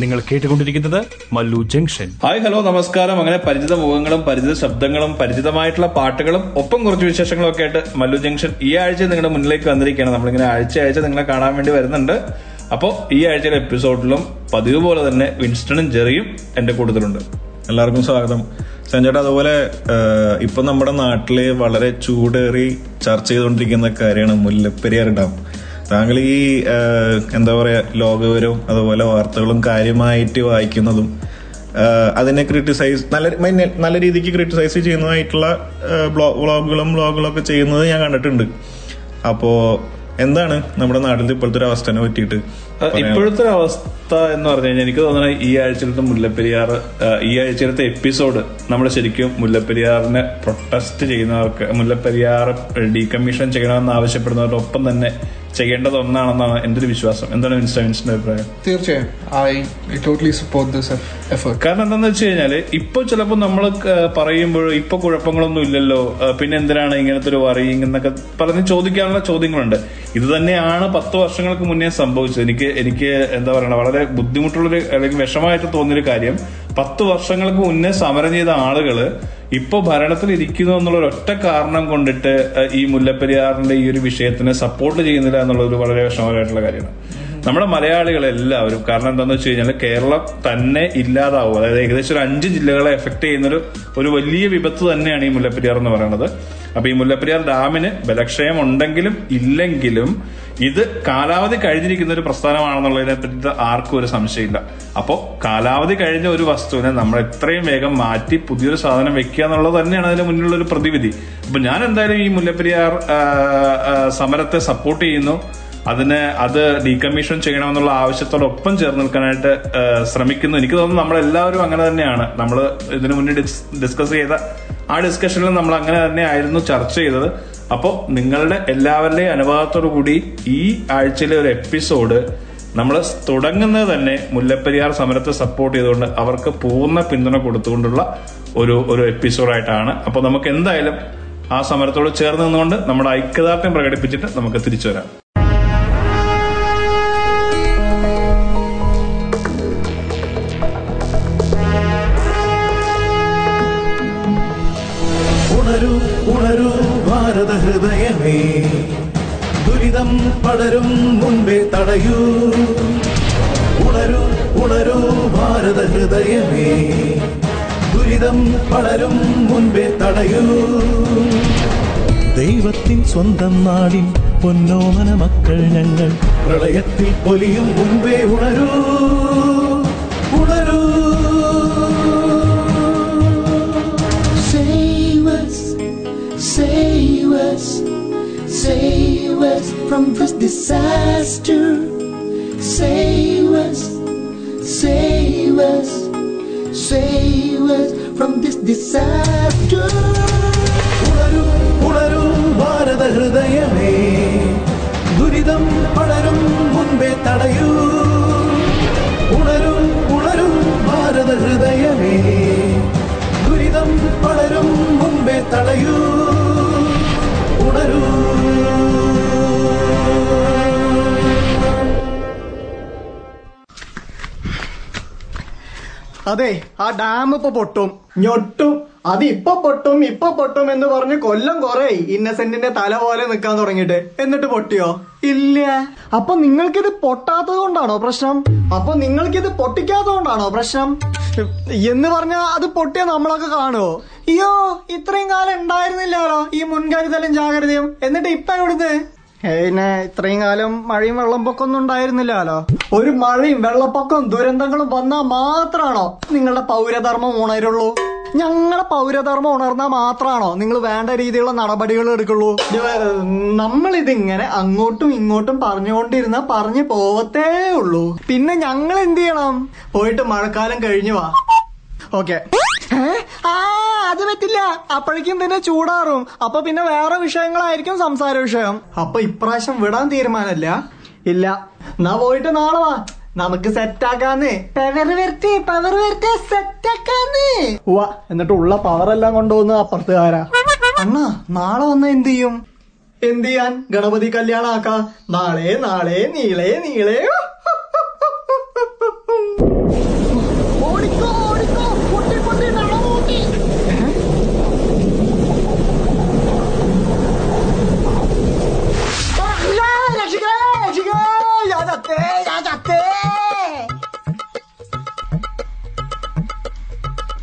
നിങ്ങൾ കേട്ടുകൊണ്ടിരിക്കുന്നത് Mallu junction. Hi hello നമസ്കാരം. അങ്ങനെ പരിചിത മുഖങ്ങളും പരിചിത ശബ്ദങ്ങളും പരിചിതമായിട്ടുള്ള പാട്ടുകളും ഒപ്പം കുറച്ച് വിശേഷങ്ങളും ഒക്കെ ആയിട്ട് മല്ലു ജംഗ്ഷൻ ഈ ആഴ്ച നിങ്ങളുടെ മുന്നിലേക്ക് വന്നിരിക്കുകയാണ്. നമ്മളിങ്ങനെ ആഴ്ച ആഴ്ച നിങ്ങളെ കാണാൻ വേണ്ടി വരുന്നുണ്ട്. അപ്പോൾ ഈ ആഴ്ചയിലെ എപ്പിസോഡിലും പതിവ് പോലെ തന്നെ വിൻസ്റ്റണും ജെറിയും എന്റെ കൂട്ടത്തിലുണ്ട്. എല്ലാവർക്കും സ്വാഗതം. സഞ്ചേട്ട അതുപോലെ ഇപ്പം ഇപ്പൊ നമ്മുടെ നാട്ടിൽ വളരെ ചൂടേറി ചർച്ച ചെയ്തുകൊണ്ടിരിക്കുന്ന കാര്യമാണ് മുല്ലപ്പെരിയാർ ഡാം താങ്കൾ ഈ എന്താ പറയാ ലോകവിവരവും അതുപോലെ വാർത്തകളും കാര്യമായിട്ട് വായിക്കുന്നതും അതിനെ ക്രിട്ടിസൈസ് നല്ല നല്ല രീതിക്ക് ക്രിട്ടിസൈസ് ചെയ്യുന്നതായിട്ടുള്ള വ്ളോഗുകളും വ്ളോഗുകളും ഒക്കെ ചെയ്യുന്നത് ഞാൻ കണ്ടിട്ടുണ്ട്. അപ്പോ എന്താണ് നമ്മുടെ നാട്ടിൽ ഇപ്പോഴത്തെ ഒരു അവസ്ഥനെ പറ്റിയിട്ട് ഇപ്പോഴത്തെ ഒരു അവസ്ഥ എന്ന് പറഞ്ഞു കഴിഞ്ഞാൽ എനിക്ക് തോന്നുന്നത് ഈ ആഴ്ചയിലത്തെ മുല്ലപ്പെരിയാർ ഈ ആഴ്ചയിലത്തെ എപ്പിസോഡ് നമ്മൾ ശരിക്കും മുല്ലപ്പെരിയാറിനെ പ്രൊട്ടസ്റ്റ് ചെയ്യുന്നവർക്ക് മുല്ലപ്പെരിയാർ ഡീകമ്മീഷൻ ചെയ്യണമെന്ന് ആവശ്യപ്പെടുന്നവരുടെ ഒപ്പം തന്നെ ചെയ്യേണ്ടത് ഒന്നാണെന്നാണ് എന്റെ ഒരു വിശ്വാസം. എന്താണ് മിനിസ്റ്ററിന്റെ അഭിപ്രായം? തീർച്ചയായും. I totally support this effort കാരണം എന്താന്ന് വെച്ച് കഴിഞ്ഞാൽ ഇപ്പൊ ചിലപ്പോ നമ്മൾ പറയുമ്പോൾ ഇപ്പൊ കുഴപ്പങ്ങളൊന്നും ഇല്ലല്ലോ പിന്നെ എന്തിനാണ് ഇങ്ങനത്തെ ഒരു വറിയിങ് എന്നൊക്കെ പറഞ്ഞ് ചോദിക്കാനുള്ള ചോദ്യങ്ങളുണ്ട്. ഇത് തന്നെയാണ് പത്ത് വർഷങ്ങൾക്ക് മുന്നേ സംഭവിച്ചത്. എനിക്ക് എനിക്ക് എന്താ പറയണ വളരെ ബുദ്ധിമുട്ടുള്ളൊരു അല്ലെങ്കിൽ വിഷമായിട്ട് തോന്നിയൊരു കാര്യം. പത്ത് വർഷങ്ങൾക്ക് മുന്നേ സമരം ചെയ്ത ആളുകൾ ഇപ്പൊ ഭരണത്തിൽ ഇരിക്കുന്നു എന്നുള്ള ഒറ്റ കാരണം കൊണ്ടിട്ട് ഈ മുല്ലപ്പെരിയാറിന്റെ ഈ ഒരു വിഷയത്തിനെ സപ്പോർട്ട് ചെയ്യുന്നില്ല എന്നുള്ള ഒരു വളരെ വിഷമകരമായിട്ടുള്ള കാര്യമാണ്. നമ്മുടെ മലയാളികളെല്ലാവരും കാരണം എന്താന്ന് വെച്ച് കഴിഞ്ഞാൽ കേരളം തന്നെ ഇല്ലാതാവും. അതായത് ഏകദേശം ഒരു അഞ്ച് ജില്ലകളെ എഫക്ട് ചെയ്യുന്ന ഒരു ഒരു വലിയ വിപത്ത് തന്നെയാണ് ഈ മുല്ലപ്പെരിയാർ എന്ന് പറയുന്നത് അപ്പൊ ഈ മുല്ലപ്പെരിയാർ ഡാമിന് ബലക്ഷയം ഉണ്ടെങ്കിലും ഇല്ലെങ്കിലും ഇത് കാലാവധി കഴിഞ്ഞിരിക്കുന്ന ഒരു പ്രസ്ഥാനമാണെന്നുള്ളതിനെ പറ്റി ആർക്കും ഒരു സംശയമില്ല. അപ്പോ കാലാവധി കഴിഞ്ഞ ഒരു വസ്തുവിനെ നമ്മൾ എത്രയും വേഗം മാറ്റി പുതിയൊരു സാധനം വെക്കുക എന്നുള്ളത് തന്നെയാണ് അതിന് മുന്നിലുള്ള ഒരു പ്രതിവിധി. അപ്പൊ ഞാൻ എന്തായാലും ഈ മുല്ലപ്പെരിയാർ സമരത്തെ സപ്പോർട്ട് ചെയ്യുന്നു. അതിന് അത് ഡീകമ്മീഷൻ ചെയ്യണമെന്നുള്ള ആവശ്യത്തോടൊപ്പം ചേർന്ന് നിൽക്കാനായിട്ട് ശ്രമിക്കുന്നു. എനിക്ക് തോന്നുന്നു നമ്മളെല്ലാവരും അങ്ങനെ തന്നെയാണ്. നമ്മൾ ഇതിനു മുന്നേ ഡിസ്കസ് ചെയ്ത ആ ഡിസ്കഷനിൽ നമ്മൾ അങ്ങനെ തന്നെ ആയിരുന്നു ചർച്ച ചെയ്തത്. അപ്പോൾ നിങ്ങളുടെ എല്ലാവരുടെയും അനുഭവത്തോടു കൂടി ഈ ആഴ്ചയിലെ ഒരു എപ്പിസോഡ് നമ്മൾ തുടങ്ങുന്നത് തന്നെ മുല്ലപ്പെരിയാർ സമരത്തെ സപ്പോർട്ട് ചെയ്തുകൊണ്ട് അവർക്ക് പൂർണ പിന്തുണ കൊടുത്തുകൊണ്ടുള്ള ഒരു ഒരു എപ്പിസോഡായിട്ടാണ് അപ്പോൾ നമുക്ക് എന്തായാലും ആ സമരത്തോട് ചേർന്ന് നിന്നുകൊണ്ട് നമ്മുടെ ഐക്യദാർഢ്യം പ്രകടിപ്പിച്ചിട്ട് നമുക്ക് തിരിച്ചു വരാം. ഹൃദയമേ ദുരിതം പടരും മുൻപേ തടയൂ. ഉണരൂ ഉണരൂ ഭാരത ഹൃദയമേ ദുരിതം പടരും മുൻപേ തടയൂ. ദൈവത്തിൻ സ്വന്തം നാടിൻ പൊന്നോമന മക്കൾ ഞങ്ങൾ പ്രളയത്തിൽ പൊലിയും മുൻപേ ഉണരൂ. From this disaster. Save us, save us, save us from this disaster. ഉണരൂ ഉണരൂ ഭാരത ഹൃദയമേ ദുരിതം പടരും മുൻപേ തടയൂ ഉണരൂ ഉണരൂ ഭാരത ഹൃദയമേ ദുരിതം പടരും മുൻപേ തടയൂ അതെ ആ ഡാം ഇപ്പൊ പൊട്ടും. ഞൊട്ടും. അത് ഇപ്പൊ പൊട്ടും ഇപ്പൊ പൊട്ടും എന്ന് പറഞ്ഞ് കൊല്ലം കൊറേ ഇന്നസെന്റിന്റെ തല പോലെ നിൽക്കാൻ തുടങ്ങിയിട്ട്. എന്നിട്ട് പൊട്ടിയോ? ഇല്ല. അപ്പൊ നിങ്ങൾക്കിത് പൊട്ടാത്തത് കൊണ്ടാണോ പ്രശ്നം? അപ്പൊ നിങ്ങൾക്കിത് പൊട്ടിക്കാത്തത് കൊണ്ടാണോ പ്രശ്നം? എന്ന് പറഞ്ഞാ അത് പൊട്ടിയ നമ്മളൊക്കെ കാണുമോ അയ്യോ ഇത്രയും കാലം ഉണ്ടായിരുന്നില്ലല്ലോ ഈ മുൻകരുതലും ജാഗ്രതയും. എന്നിട്ട് ഇപ്പൊ എവിടുന്ന് പിന്നെ ഇത്രയും കാലം മഴയും വെള്ളപ്പൊക്കമൊന്നും ഉണ്ടായിരുന്നില്ലല്ലോ? ഒരു മഴയും വെള്ളപ്പൊക്കം ദുരന്തങ്ങളും വന്നാൽ മാത്രാണോ നിങ്ങളുടെ പൗരധർമ്മം ഉണരുള്ളൂ? ഞങ്ങളെ പൗരധർമ്മം ഉണർന്നാൽ മാത്രാണോ നിങ്ങൾ വേണ്ട രീതിയിലുള്ള നടപടികൾ എടുക്കുള്ളൂ? നമ്മൾ ഇതിങ്ങനെ അങ്ങോട്ടും ഇങ്ങോട്ടും പറഞ്ഞുകൊണ്ടിരുന്ന പറഞ്ഞു പോവത്തേ ഉള്ളൂ. പിന്നെ ഞങ്ങൾ എന്ത് ചെയ്യണം? പോയിട്ട് മഴക്കാലം കഴിഞ്ഞു വാ. ഓക്കെ. ആ അത് പറ്റില്ല. അപ്പോഴേക്കും പിന്നെ ചൂടാറും. അപ്പൊ പിന്നെ വേറെ വിഷയങ്ങളായിരിക്കും സംസാര വിഷയം. അപ്പൊ ഇപ്രാവശ്യം വിടാൻ തീരുമാനമല്ല? ഇല്ല. നാ പോയിട്ട് നാളെ വാ. നമുക്ക് സെറ്റ് ആക്കാന്ന്. പവർ വരട്ടെ പവർ വരട്ടെ സെറ്റ് വാ എന്നിട്ട് ഉള്ള പവർ എല്ലാം കൊണ്ടുവന്ന് അപ്പുറത്തുകാരാ അണ്ണാ നാളെ വന്ന എന്ത് ചെയ്യും? എന്ത് ചെയ്യാൻ? ഗണപതി കല്യാണം ആക്കാ നാളെ നാളെ നീളെ നീളെ.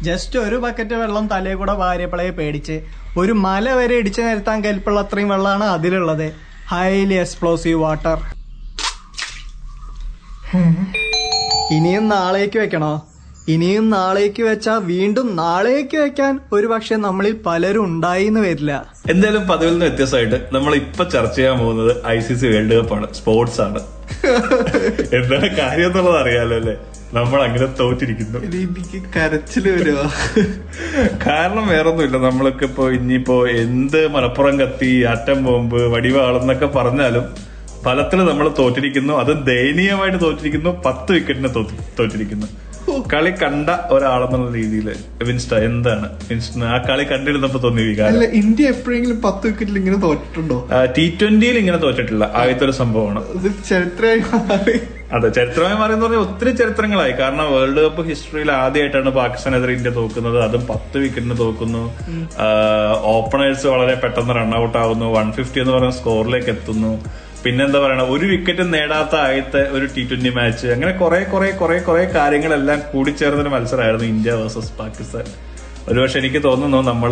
ജസ്റ്റ് ഒരു ബക്കറ്റ് വെള്ളം തലേ കൂടെ വാര്യപ്പളയെ പേടിച്ച്. ഒരു മല വരെ ഇടിച്ചു നിരത്താൻ കൽപ്പുള്ള അത്രയും വെള്ളമാണ് അതിലുള്ളത്. ഹൈലി എക്സ്പ്ലോസീവ് വാട്ടർ ഇനിയും നാളേക്ക് വെക്കണോ? ഇനിയും നാളേക്ക് വെച്ചാ വീണ്ടും നാളേക്ക് വെക്കാൻ ഒരു പക്ഷെ നമ്മളിൽ പലരും ഉണ്ടായി എന്ന് വരില്ല. എന്തായാലും പതിവിൽ നിന്ന് വ്യത്യസ്തമായിട്ട് നമ്മൾ ഇപ്പൊ ചർച്ച ചെയ്യാൻ പോകുന്നത് I C C world cup ആണ് സ്പോർട്സ് ആണ്. എന്താണ് കാര്യം എന്നുള്ളത് അറിയാലോ അല്ലേ? നമ്മൾ അങ്ങനെ തോറ്റിരിക്കുന്നു എനിക്ക് കരച്ചിൽ വരുവാ. കാരണം വേറൊന്നുമില്ല. നമ്മളൊക്കെ ഇപ്പോ ഇനിയിപ്പോ എന്ത് മലപ്പുറം കത്തി ആറ്റം ബോംബ് വടിവാളെന്നൊക്കെ പറഞ്ഞാലും ഫലത്തിൽ നമ്മൾ തോറ്റിരിക്കുന്നു. അത് ദയനീയമായിട്ട് തോറ്റിരിക്കുന്നു. പത്ത് വിക്കറ്റിന് തോറ്റി- തോറ്റിരിക്കുന്നു. കളി കണ്ട ഒരാളെന്നുള്ള രീതിയിൽ വിൻസ്റ്റ എന്താണ്? വിൻസ്റ്റ ആ കളി കണ്ടിരുന്നപ്പോ തോന്നിയ വികാരം. അല്ല ഇന്ത്യ എപ്പോഴെങ്കിലും പത്ത് വിക്കറ്റിൽ ഇങ്ങനെ തോറ്റിട്ടുണ്ടോ? ടി ട്വന്റിയിൽ ഇങ്ങനെ തോറ്റിട്ടില്ല. ആദ്യത്തെ ഒരു സംഭവമാണ്. ഇത് ചരിത്രമായി മാറി. അതെ ചരിത്രമായി മാറി എന്ന് പറഞ്ഞാൽ ഒത്തിരി ചരിത്രങ്ങളായി. കാരണം വേൾഡ് കപ്പ് ഹിസ്റ്ററിയിൽ ആദ്യമായിട്ടാണ് പാകിസ്ഥാനെതിരെ ഇന്ത്യ തോക്കുന്നത്. അതും പത്ത് വിക്കറ്റിന് തോക്കുന്നു. ഓപ്പണേഴ്സ് വളരെ പെട്ടെന്ന് റൺഔട്ട് ആവുന്നു. വൺ ഫിഫ്റ്റി എന്ന് പറയുന്ന സ്കോറിലേക്ക് എത്തുന്നു. പിന്നെന്താ പറയണ ഒരു വിക്കറ്റ് നേടാത്ത ആദ്യത്തെ ഒരു ടി ട്വന്റി മാച്ച് അങ്ങനെ കുറെ കുറെ കുറെ കുറെ കാര്യങ്ങളെല്ലാം കൂടിച്ചേർന്നൊരു മത്സരമായിരുന്നു ഇന്ത്യ വേഴ്സസ് പാകിസ്ഥാൻ. ഒരുപക്ഷെ എനിക്ക് തോന്നുന്നു നമ്മൾ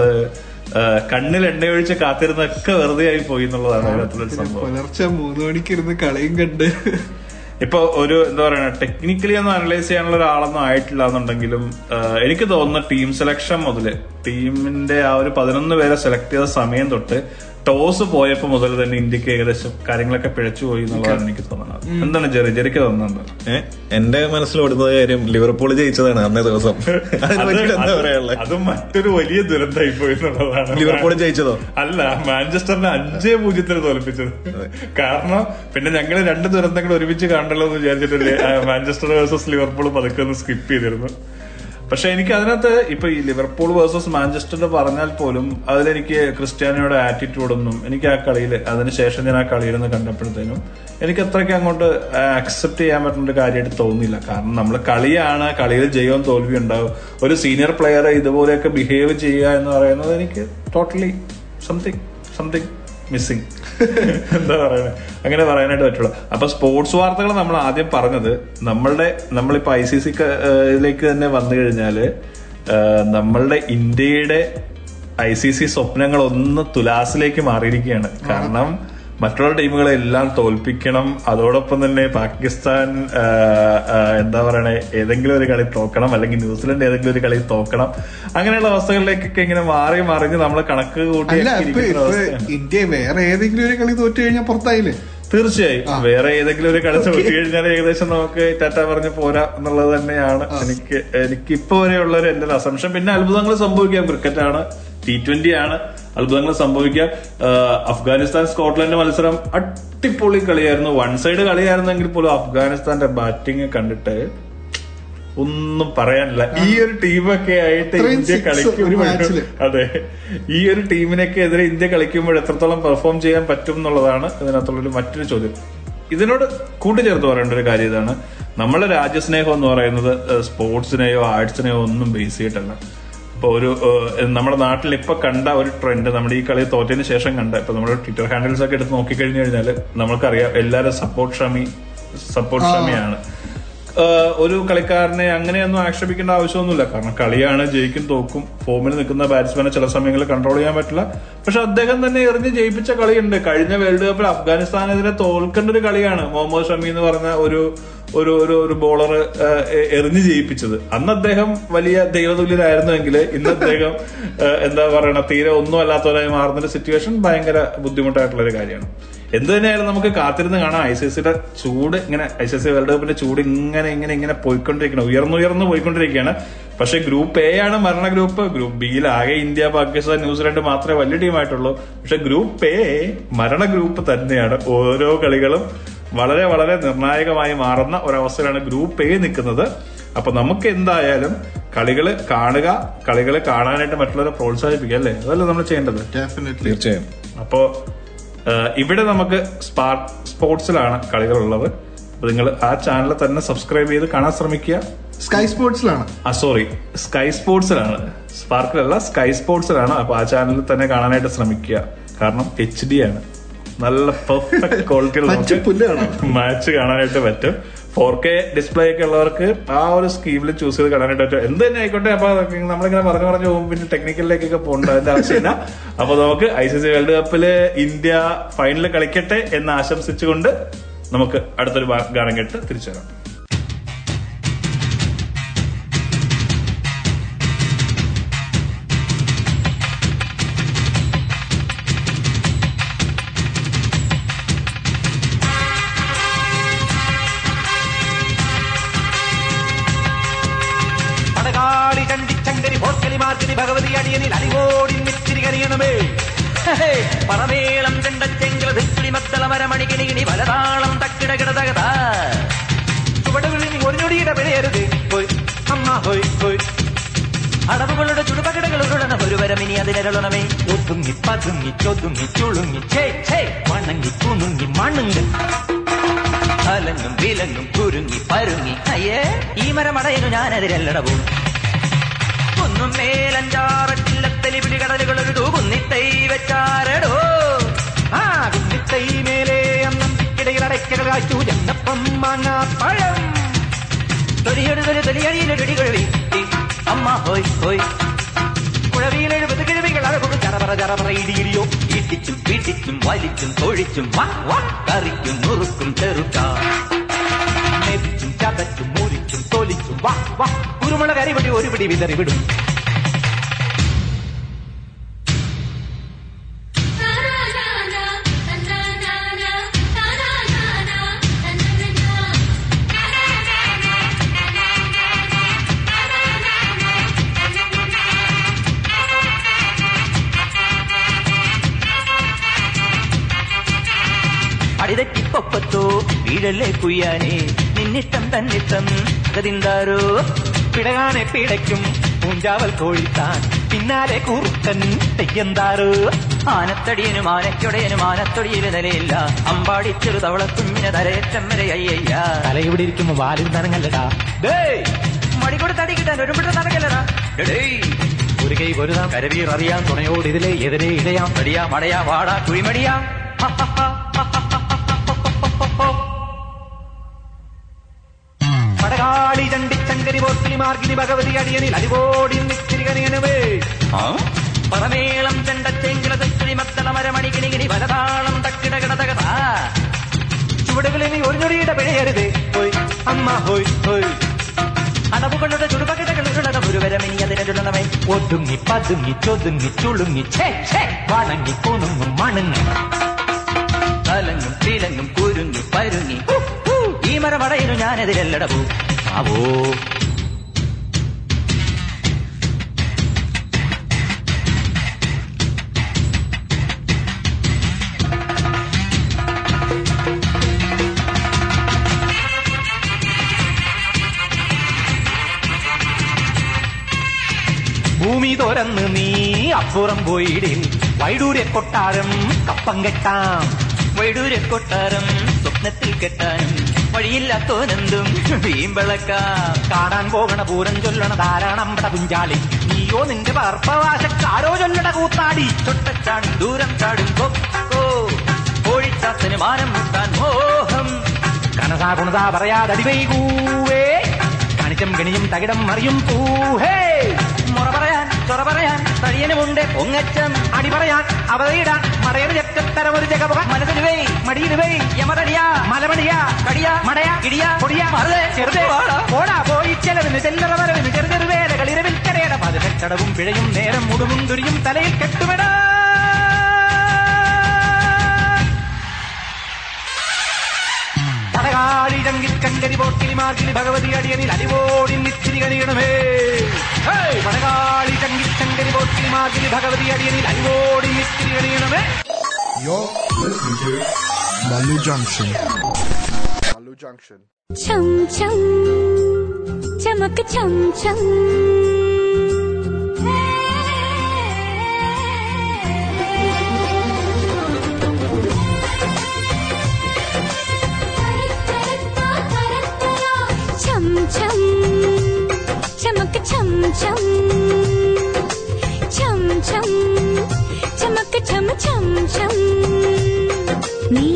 കണ്ണിൽ എണ്ണയൊഴിച്ച് കാത്തിരുന്നൊക്കെ വെറുതെ ആയി പോയി എന്നുള്ളതാണ് സംഭവം. പുലർച്ചെ മൂന്ന് മണിക്ക് ഇരുന്ന് കളിയും കണ്ട്. ഇപ്പൊ ഒരു എന്താ പറയുക ടെക്നിക്കലി ഒന്നും അനലൈസ് ചെയ്യാനുള്ള ഒരാളൊന്നും ആയിട്ടില്ല എന്നുണ്ടെങ്കിലും എനിക്ക് തോന്നുന്ന ടീം സെലക്ഷൻ മുതൽ ടീമിന്റെ ആ ഒരു പതിനൊന്ന് പേരെ സെലക്ട് ചെയ്ത സമയം തൊട്ട് ടോസ് പോയപ്പോ മുതൽ തന്നെ ഇന്ത്യയ്ക്ക് ഏകദേശം കാര്യങ്ങളൊക്കെ പിഴച്ചു പോയി എന്നുള്ളതാണ് എനിക്ക് തോന്നുന്നത്. എന്താണ് ജെറി? ജെറിക്ക് തോന്നുന്നുണ്ട് ഏ? എന്റെ മനസ്സിൽ ഓടുന്ന കാര്യം ലിവർപൂൾ ജയിച്ചതാണ് അന്നേ ദിവസം. എന്താ പറയാനുള്ളത് അത് മറ്റൊരു വലിയ ദുരന്തമായി പോയി എന്നുള്ളതാണ്. ലിവർപൂൾ ജയിച്ചതോ? അല്ല മാഞ്ചസ്റ്ററിനെ അഞ്ചേ പൂജ്യത്തിന് തോൽപ്പിച്ചത്. കാരണം പിന്നെ ഞങ്ങൾ രണ്ട് ദുരന്തങ്ങൾ ഒരുമിച്ച് കാണണ്ടല്ലോ എന്ന് വിചാരിച്ചിട്ട് മാഞ്ചസ്റ്റർ വേഴ്സസ് ലിവർപൂൾ പതുക്കെ ഒന്ന് സ്കിപ്പ് ചെയ്തിരുന്നു. പക്ഷെ എനിക്ക് അതിനകത്ത് ഇപ്പൊ ഈ ലിവർപൂൾ വേഴ്സസ് മാഞ്ചസ്റ്റർ പറഞ്ഞാൽ പോലും അതിലെനിക്ക് ക്രിസ്ത്യാനിയുടെ ആറ്റിറ്റ്യൂഡൊന്നും എനിക്ക് ആ കളിയിൽ അതിനുശേഷം ഞാൻ ആ കളിയിൽ നിന്ന് കണ്ടപ്പോഴത്തേനും എനിക്ക് അത്രയ്ക്ക് അങ്ങോട്ട് അക്സെപ്റ്റ് ചെയ്യാൻ പറ്റുന്ന ഒരു കാര്യമായിട്ട് തോന്നിയില്ല. കാരണം നമ്മൾ കളിയാണ് കളിയിൽ ജയവും തോൽവിയും ഉണ്ടാവും. ഒരു സീനിയർ പ്ലെയർ ഇതുപോലെയൊക്കെ ബിഹേവ് ചെയ്യുക എന്ന് പറയുന്നത് എനിക്ക് ടോട്ടലി സംതിങ് സംതിങ് മിസ്സിങ്. എന്താ പറയുന്നത് അങ്ങനെ പറയാനായിട്ട് പറ്റുള്ളൂ. അപ്പൊ സ്പോർട്സ് വാർത്തകൾ നമ്മൾ ആദ്യം പറഞ്ഞത് നമ്മളുടെ നമ്മളിപ്പോ ഐ സി സി ഇതിലേക്ക് തന്നെ വന്നു കഴിഞ്ഞാൽ നമ്മളുടെ ഇന്ത്യയുടെ ഐ സി സി സ്വപ്നങ്ങൾ ഒന്ന് തുലാസിലേക്ക് മാറിയിരിക്കുകയാണ്. കാരണം മറ്റുള്ള ടീമുകളെ എല്ലാം തോൽപ്പിക്കണം. അതോടൊപ്പം തന്നെ പാകിസ്ഥാൻ എന്താ പറയണേ ഏതെങ്കിലും ഒരു കളി തോക്കണം. അല്ലെങ്കിൽ ന്യൂസിലൻഡ് ഏതെങ്കിലും ഒരു കളി തോക്കണം. അങ്ങനെയുള്ള അവസ്ഥകളിലേക്കൊക്കെ ഇങ്ങനെ മാറി മറിഞ്ഞ് നമ്മളെ കണക്ക് കൂട്ടി. ഇന്ത്യ വേറെ ഏതെങ്കിലും ഒരു കളി തോറ്റു കഴിഞ്ഞാൽ പുറത്തായില്ലേ? തീർച്ചയായും. വേറെ ഏതെങ്കിലും ഒരു കളി തോറ്റി കഴിഞ്ഞാൽ ഏകദേശം നമുക്ക് ടാറ്റ പറഞ്ഞ് പോരാ എന്നുള്ളത് തന്നെയാണ്. എനിക്ക് എനിക്ക് ഇപ്പൊ വരെയുള്ള ഒരു എന്റെ അസംഷൻ പിന്നെ അത്ഭുതങ്ങൾ സംഭവിക്കാം. ക്രിക്കറ്റ് ആണ് ടി ട്വന്റി ആണ്. അത്ഭുതങ്ങൾ സംഭവിക്കുക അഫ്ഗാനിസ്ഥാൻ സ്കോട്ട്ലൻഡ് മത്സരം അടിപൊളി കളിയായിരുന്നു. വൺ സൈഡ് കളിയായിരുന്നെങ്കിൽ പോലും അഫ്ഗാനിസ്ഥാന്റെ ബാറ്റിംഗ് കണ്ടിട്ട് ഒന്നും പറയാനില്ല. ഈ ഒരു ടീമൊക്കെ ആയിട്ട് ഇന്ത്യ കളിക്കുമ്പോഴും കളിക്കും. അതെ. ഈ ഒരു ടീമിനൊക്കെ എതിരെ ഇന്ത്യ കളിക്കുമ്പോൾ എത്രത്തോളം പെർഫോം ചെയ്യാൻ പറ്റും എന്നുള്ളതാണ് ഇതിനകത്തുള്ളൊരു മറ്റൊരു ചോദ്യം. ഇതിനോട് കൂട്ടിച്ചേർത്ത് പറയേണ്ട ഒരു കാര്യം ഇതാണ്. നമ്മളെ രാജ്യസ്നേഹം എന്ന് പറയുന്നത് സ്പോർട്സിനെയോ ആർട്സിനെയോ ഒന്നും ബേസ് ചെയ്തിട്ടല്ല. ഇപ്പൊ ഒരു നമ്മുടെ നാട്ടിൽ ഇപ്പൊ കണ്ട ഒരു ട്രെൻഡ് നമ്മുടെ ഈ കളി തോറ്റതിന് ശേഷം കണ്ട ഇപ്പൊ നമ്മുടെ ട്വിറ്റർ ഹാൻഡിൽസ് ഒക്കെ എടുത്ത് നോക്കിക്കഴിഞ്ഞു കഴിഞ്ഞാൽ നമുക്കറിയാം എല്ലാവരും സപ്പോർട്ട് ഷമി സപ്പോർട്ട് ഷമിയാണ് ഒരു കളിക്കാരനെ അങ്ങനെയൊന്നും ആക്ഷേപിക്കേണ്ട ആവശ്യമൊന്നുമില്ല. കാരണം കളിയാണ് ജയിക്കും തോക്കും ഫോമിൽ നിൽക്കുന്ന ബാറ്റ്സ്മാനെ ചില സമയങ്ങളിൽ കൺട്രോൾ ചെയ്യാൻ പറ്റില്ല. പക്ഷെ അദ്ദേഹം തന്നെ എറിഞ്ഞ് ജയിപ്പിച്ച കളിയുണ്ട്. കഴിഞ്ഞ വേൾഡ് കപ്പിൽ അഫ്ഗാനിസ്ഥാനെതിരെ തോൽക്കേണ്ട ഒരു കളിയാണ്. മുഹമ്മദ് ഷമി എന്ന് പറഞ്ഞ ഒരു ഒരു ഒരു ഒരു ബോളർ എറിഞ്ഞു ജയിപ്പിച്ചത്. അന്ന് അദ്ദേഹം വലിയ ദൈവതുല്യനായിരുന്നുവെങ്കിൽ ഇന്ന് അദ്ദേഹം എന്താ പറയണ തീരെ ഒന്നും അല്ലാത്തവരായി മാറുന്ന ഒരു സിറ്റുവേഷൻ ഭയങ്കര ബുദ്ധിമുട്ടായിട്ടുള്ള ഒരു കാര്യമാണ്. എന്ത് തന്നെയായാലും നമുക്ക് കാത്തിരുന്ന് കാണാം. ഐ സി സിയുടെ ചൂട് ഇങ്ങനെ ഐ സി സി വേൾഡ് കപ്പിന്റെ ചൂട് ഇങ്ങനെ ഇങ്ങനെ ഇങ്ങനെ പോയിക്കൊണ്ടിരിക്കണം ഉയർന്നുയർന്ന് പോയിക്കൊണ്ടിരിക്കുകയാണ്. പക്ഷെ ഗ്രൂപ്പ് എ ആണ് മരണ ഗ്രൂപ്പ് ഗ്രൂപ്പ് ബിയിൽ ആകെ ഇന്ത്യ പാകിസ്ഥാൻ ന്യൂസിലാൻഡ് മാത്രമേ വലിയ ടീമായിട്ടുള്ളൂ പക്ഷെ ഗ്രൂപ്പ് എ മരണ ഗ്രൂപ്പ് തന്നെയാണ് ഓരോ കളികളും വളരെ വളരെ നിർണായകമായി മാറുന്ന ഒരവസ്ഥയിലാണ് ഗ്രൂപ്പ് എ നിൽക്കുന്നത്. അപ്പൊ നമുക്ക് എന്തായാലും കളികൾ കാണുക കളികൾ കാണാനായിട്ട് മറ്റുള്ളവരെ പ്രോത്സാഹിപ്പിക്കുക അല്ലേ? അതല്ലേ നമ്മൾ ചെയ്യേണ്ടത്? Definitely. തീർച്ചയായും. അപ്പോ ഇവിടെ നമുക്ക് സ്പാർക്ക് സ്പോർട്സിലാണ് കളികളുള്ളത്. അപ്പൊ നിങ്ങൾ ആ ചാനൽ തന്നെ സബ്സ്ക്രൈബ് ചെയ്ത് കാണാൻ ശ്രമിക്കുക. സ്കൈ സ്പോർട്സിലാണ് ആ സോറി സ്കൈ സ്പോർട്സിലാണ് സ്പാർക്കിലല്ല സ്കൈ സ്പോർട്സിലാണ് അപ്പൊ ആ ചാനലിൽ തന്നെ കാണാനായിട്ട് ശ്രമിക്കുക. കാരണം എച്ച് ഡി ആണ്. നല്ല പെർഫെക്റ്റ് ക്വാളിറ്റി മാച്ച് കാണാനായിട്ട് പറ്റും. ഫോർ കെ ഡിസ്പ്ലേ ഒക്കെ ഉള്ളവർക്ക് ആ ഒരു സ്കീമിൽ ചൂസ് ചെയ്ത് കാണാനായിട്ട് പറ്റും. എന്ത് തന്നെ ആയിക്കോട്ടെ അപ്പൊ നമ്മളിങ്ങനെ പറഞ്ഞു പറഞ്ഞു പോകും. പിന്നെ ടെക്നിക്കലിലേക്കൊക്കെ പോകേണ്ട അതിന്റെ ആവശ്യമില്ല. അപ്പൊ നമുക്ക് ഐ സി സി വേൾഡ് കപ്പിൽ ഇന്ത്യ ഫൈനൽ കളിക്കട്ടെ എന്ന് ആശംസിച്ചുകൊണ്ട് നമുക്ക് അടുത്തൊരു ഗാനം കേട്ട് തിരിച്ചു വരാം. ഭോർക്കലി ഭഗവതി അടിയനിൽ അടികോടി മിത്തിരി കനിയണമേ. ഹേ, പറമേളം ചെണ്ടച്ചെങ്കില ധിക്കിളി മദ്ദള മരമണികിണികിണി പലതാളം തക്കിട തകത ചുവടുകളിൽ ഒരു ഞൊടിയുടെ പിഴയരുത്. ഹോയ് അമ്മ ഹോയ് ഹോയ്. അടവുകളുടെ ചുടുപകടകൾ ഉരുളണ. ഒരു വരമിനി അതിലരളണമേ ഒതുങ്ങി പതുങ്ങി ചൊതുങ്ങി ചുളുങ്ങി. ചേ ചേ മണങ്ങി കുണുങ്ങി മണുങ്ങി. അലങ്ങും വിലങ്ങും കുരുങ്ങി പരുങ്ങി. അയ്യേ ഈ മരമടയനു ഞാനതിരല്ലടവും കുന്നും മേലഞ്ചാറട്ടില്ലത്തലി പിടികടലുകൾ ഒരു കുന്നിത്തൈ വെച്ചാരടോ. ആ കുന്നിത്തൈ മേലെ ചെന്നപ്പം പഴം. തൊലിയടിയിലൊടികൾ അമ്മ ഹോയ് ഹോയ്. പിടിച്ചും വലിച്ചും തൊഴിച്ചും കറിക്കും നുറുക്കും ചെറുക്കും. ചതച്ചും മുറിച്ചും തൊലിച്ചും വാ വാ. കുരുമുളക് അരിപിടി ഒരു പിടി വിടും. വീഴല്ലേ കുയ്യാനേ നിന്നിഷ്ടം തന്നിഷ്ടം അകതിന്താരോ പിടകാനെ പിടയ്ക്കും പൂഞ്ചാവൽ കോഴിത്താൻ. പിന്നാലെ കൂർക്കൻ തെയ്യന്താരോ? ആനത്തടിയനും ആനയ്ക്കൊടയനും ആനത്തൊടിയിൽ നിലയില്ല. അമ്പാടി ചെറു തവളത്തുമ്മിന് തലയേറ്റം വരെ അയ്യയ്യ. തല ഇവിടെ ഇരിക്കുമ്പോ വാലിൽ നനങ്ങല്ലടാ. മടി കൂടെ തടി കിട്ടാൻ ഒരു മിട്ടം നടക്കല്ലടാ ഒരു കൈ പൊരുതാം കരവീർ അറിയാം തുണയോട് ഇതിലെ എതിരെ ഇടയാം തടിയാ മടയാ വാടാ കുഴിമടിയാം. മാർഗിനി ഭഗവതി അടിയനിൽ അടിവോടി നിത്തിരികനിയനുവേ പറമേളം ചെണ്ടച്ചെങ്കില തെക്കിളി മത്തള മരമണികിണികിണി വലതാളം തക്കിടകിട തകത ചുവടുകളിൽ ഒരു ഞൊടിയുടെ പിഴയരുത്. ഹോയ് അമ്മ ഹോയ് ഹോയ്. അടവുകളുടെ ചുടുപകിടകൾ ഗുരുവരമിനി ഒരുവരമിനി അതിനുള്ളവേ ഒതുങ്ങി പതുങ്ങി ചൊതുങ്ങി ചുളുങ്ങി വണങ്ങി കുണുങ്ങും മണങ്ങി. തലങ്ങും തിലങ്ങും കുരുങ്ങി പരുങ്ങി. ഈ മരമടയിനു ഞാനെതിരല്ലടവു. ആവോ? തുറന്ന് നീ അപ്പുറം പോയിടിൽ. വൈഡൂരെ കൊട്ടാരം കപ്പം കെട്ടാം. വൈഡൂരെ കൊട്ടാരം സ്വപ്നത്തിൽ കെട്ടാൻ വഴിയില്ലാത്തോനെന്തും വീമ്പിളക്ക കാണാൻ പോകണ പൂരം ചൊല്ലണ ധാരാളമ്പട പുഞ്ചാളി നീയോ നിന്റെ പാർപ്പവാശക്കാരോ ചൊല്ലണ കൂത്താടി. ചൊട്ടച്ചാടും ദൂരം ചാടും കോഴിച്ചാത്തന് മാനം മുട്ടാൻ മോഹം. കനസാ കുണതാ പറയാതടി വൈകൂവേ കണിച്ചം ഗണിയും തകിടം മറിയും പൂഹേ മുറ പറയാൻ തടിയനുമുണ്ട്. പൊങ്ങച്ചം അടി പറയാൻ അവതയിടാൻ മടയുടെ ചെക്കത്തരം ഒരു ജഗപക മനസ്സിലുവേ മടിയിലുവേ യമതടിയാ മലമടിയാ കടിയാ മടയാ ഇടിയാ പൊടിയാ മറുതെ ചെറുതേ പോടാ പോയി ചെലവിന് ചെല്ലറ വരവിന് ചെറു ചെറുവേലകൾ ഇരവിൽ കരയട പതിനെട്ടടവും പിഴയും നേരം മുടുമും തുരിയും തലയിൽ കെട്ടുമിടാ. കാടിടങ്കിൽ കങ്കരി പോട്ടിനി മാർഗിനി ഭഗവതി അടിയനിൽ അടിവോടി നിത്തിരി കണിയണമേ വടകാളി ചങ്കിൽ കങ്കരി പോട്ടിനി മാർഗിനി Bhagavathi അടിയനിൽ അടിവോടി നിത്തിരി കണിയണമേ Malu Junction. Malu Junction. Chum chum, chamak chum chum. Hey! చం చం చం చమక చమ చమ చమ నీ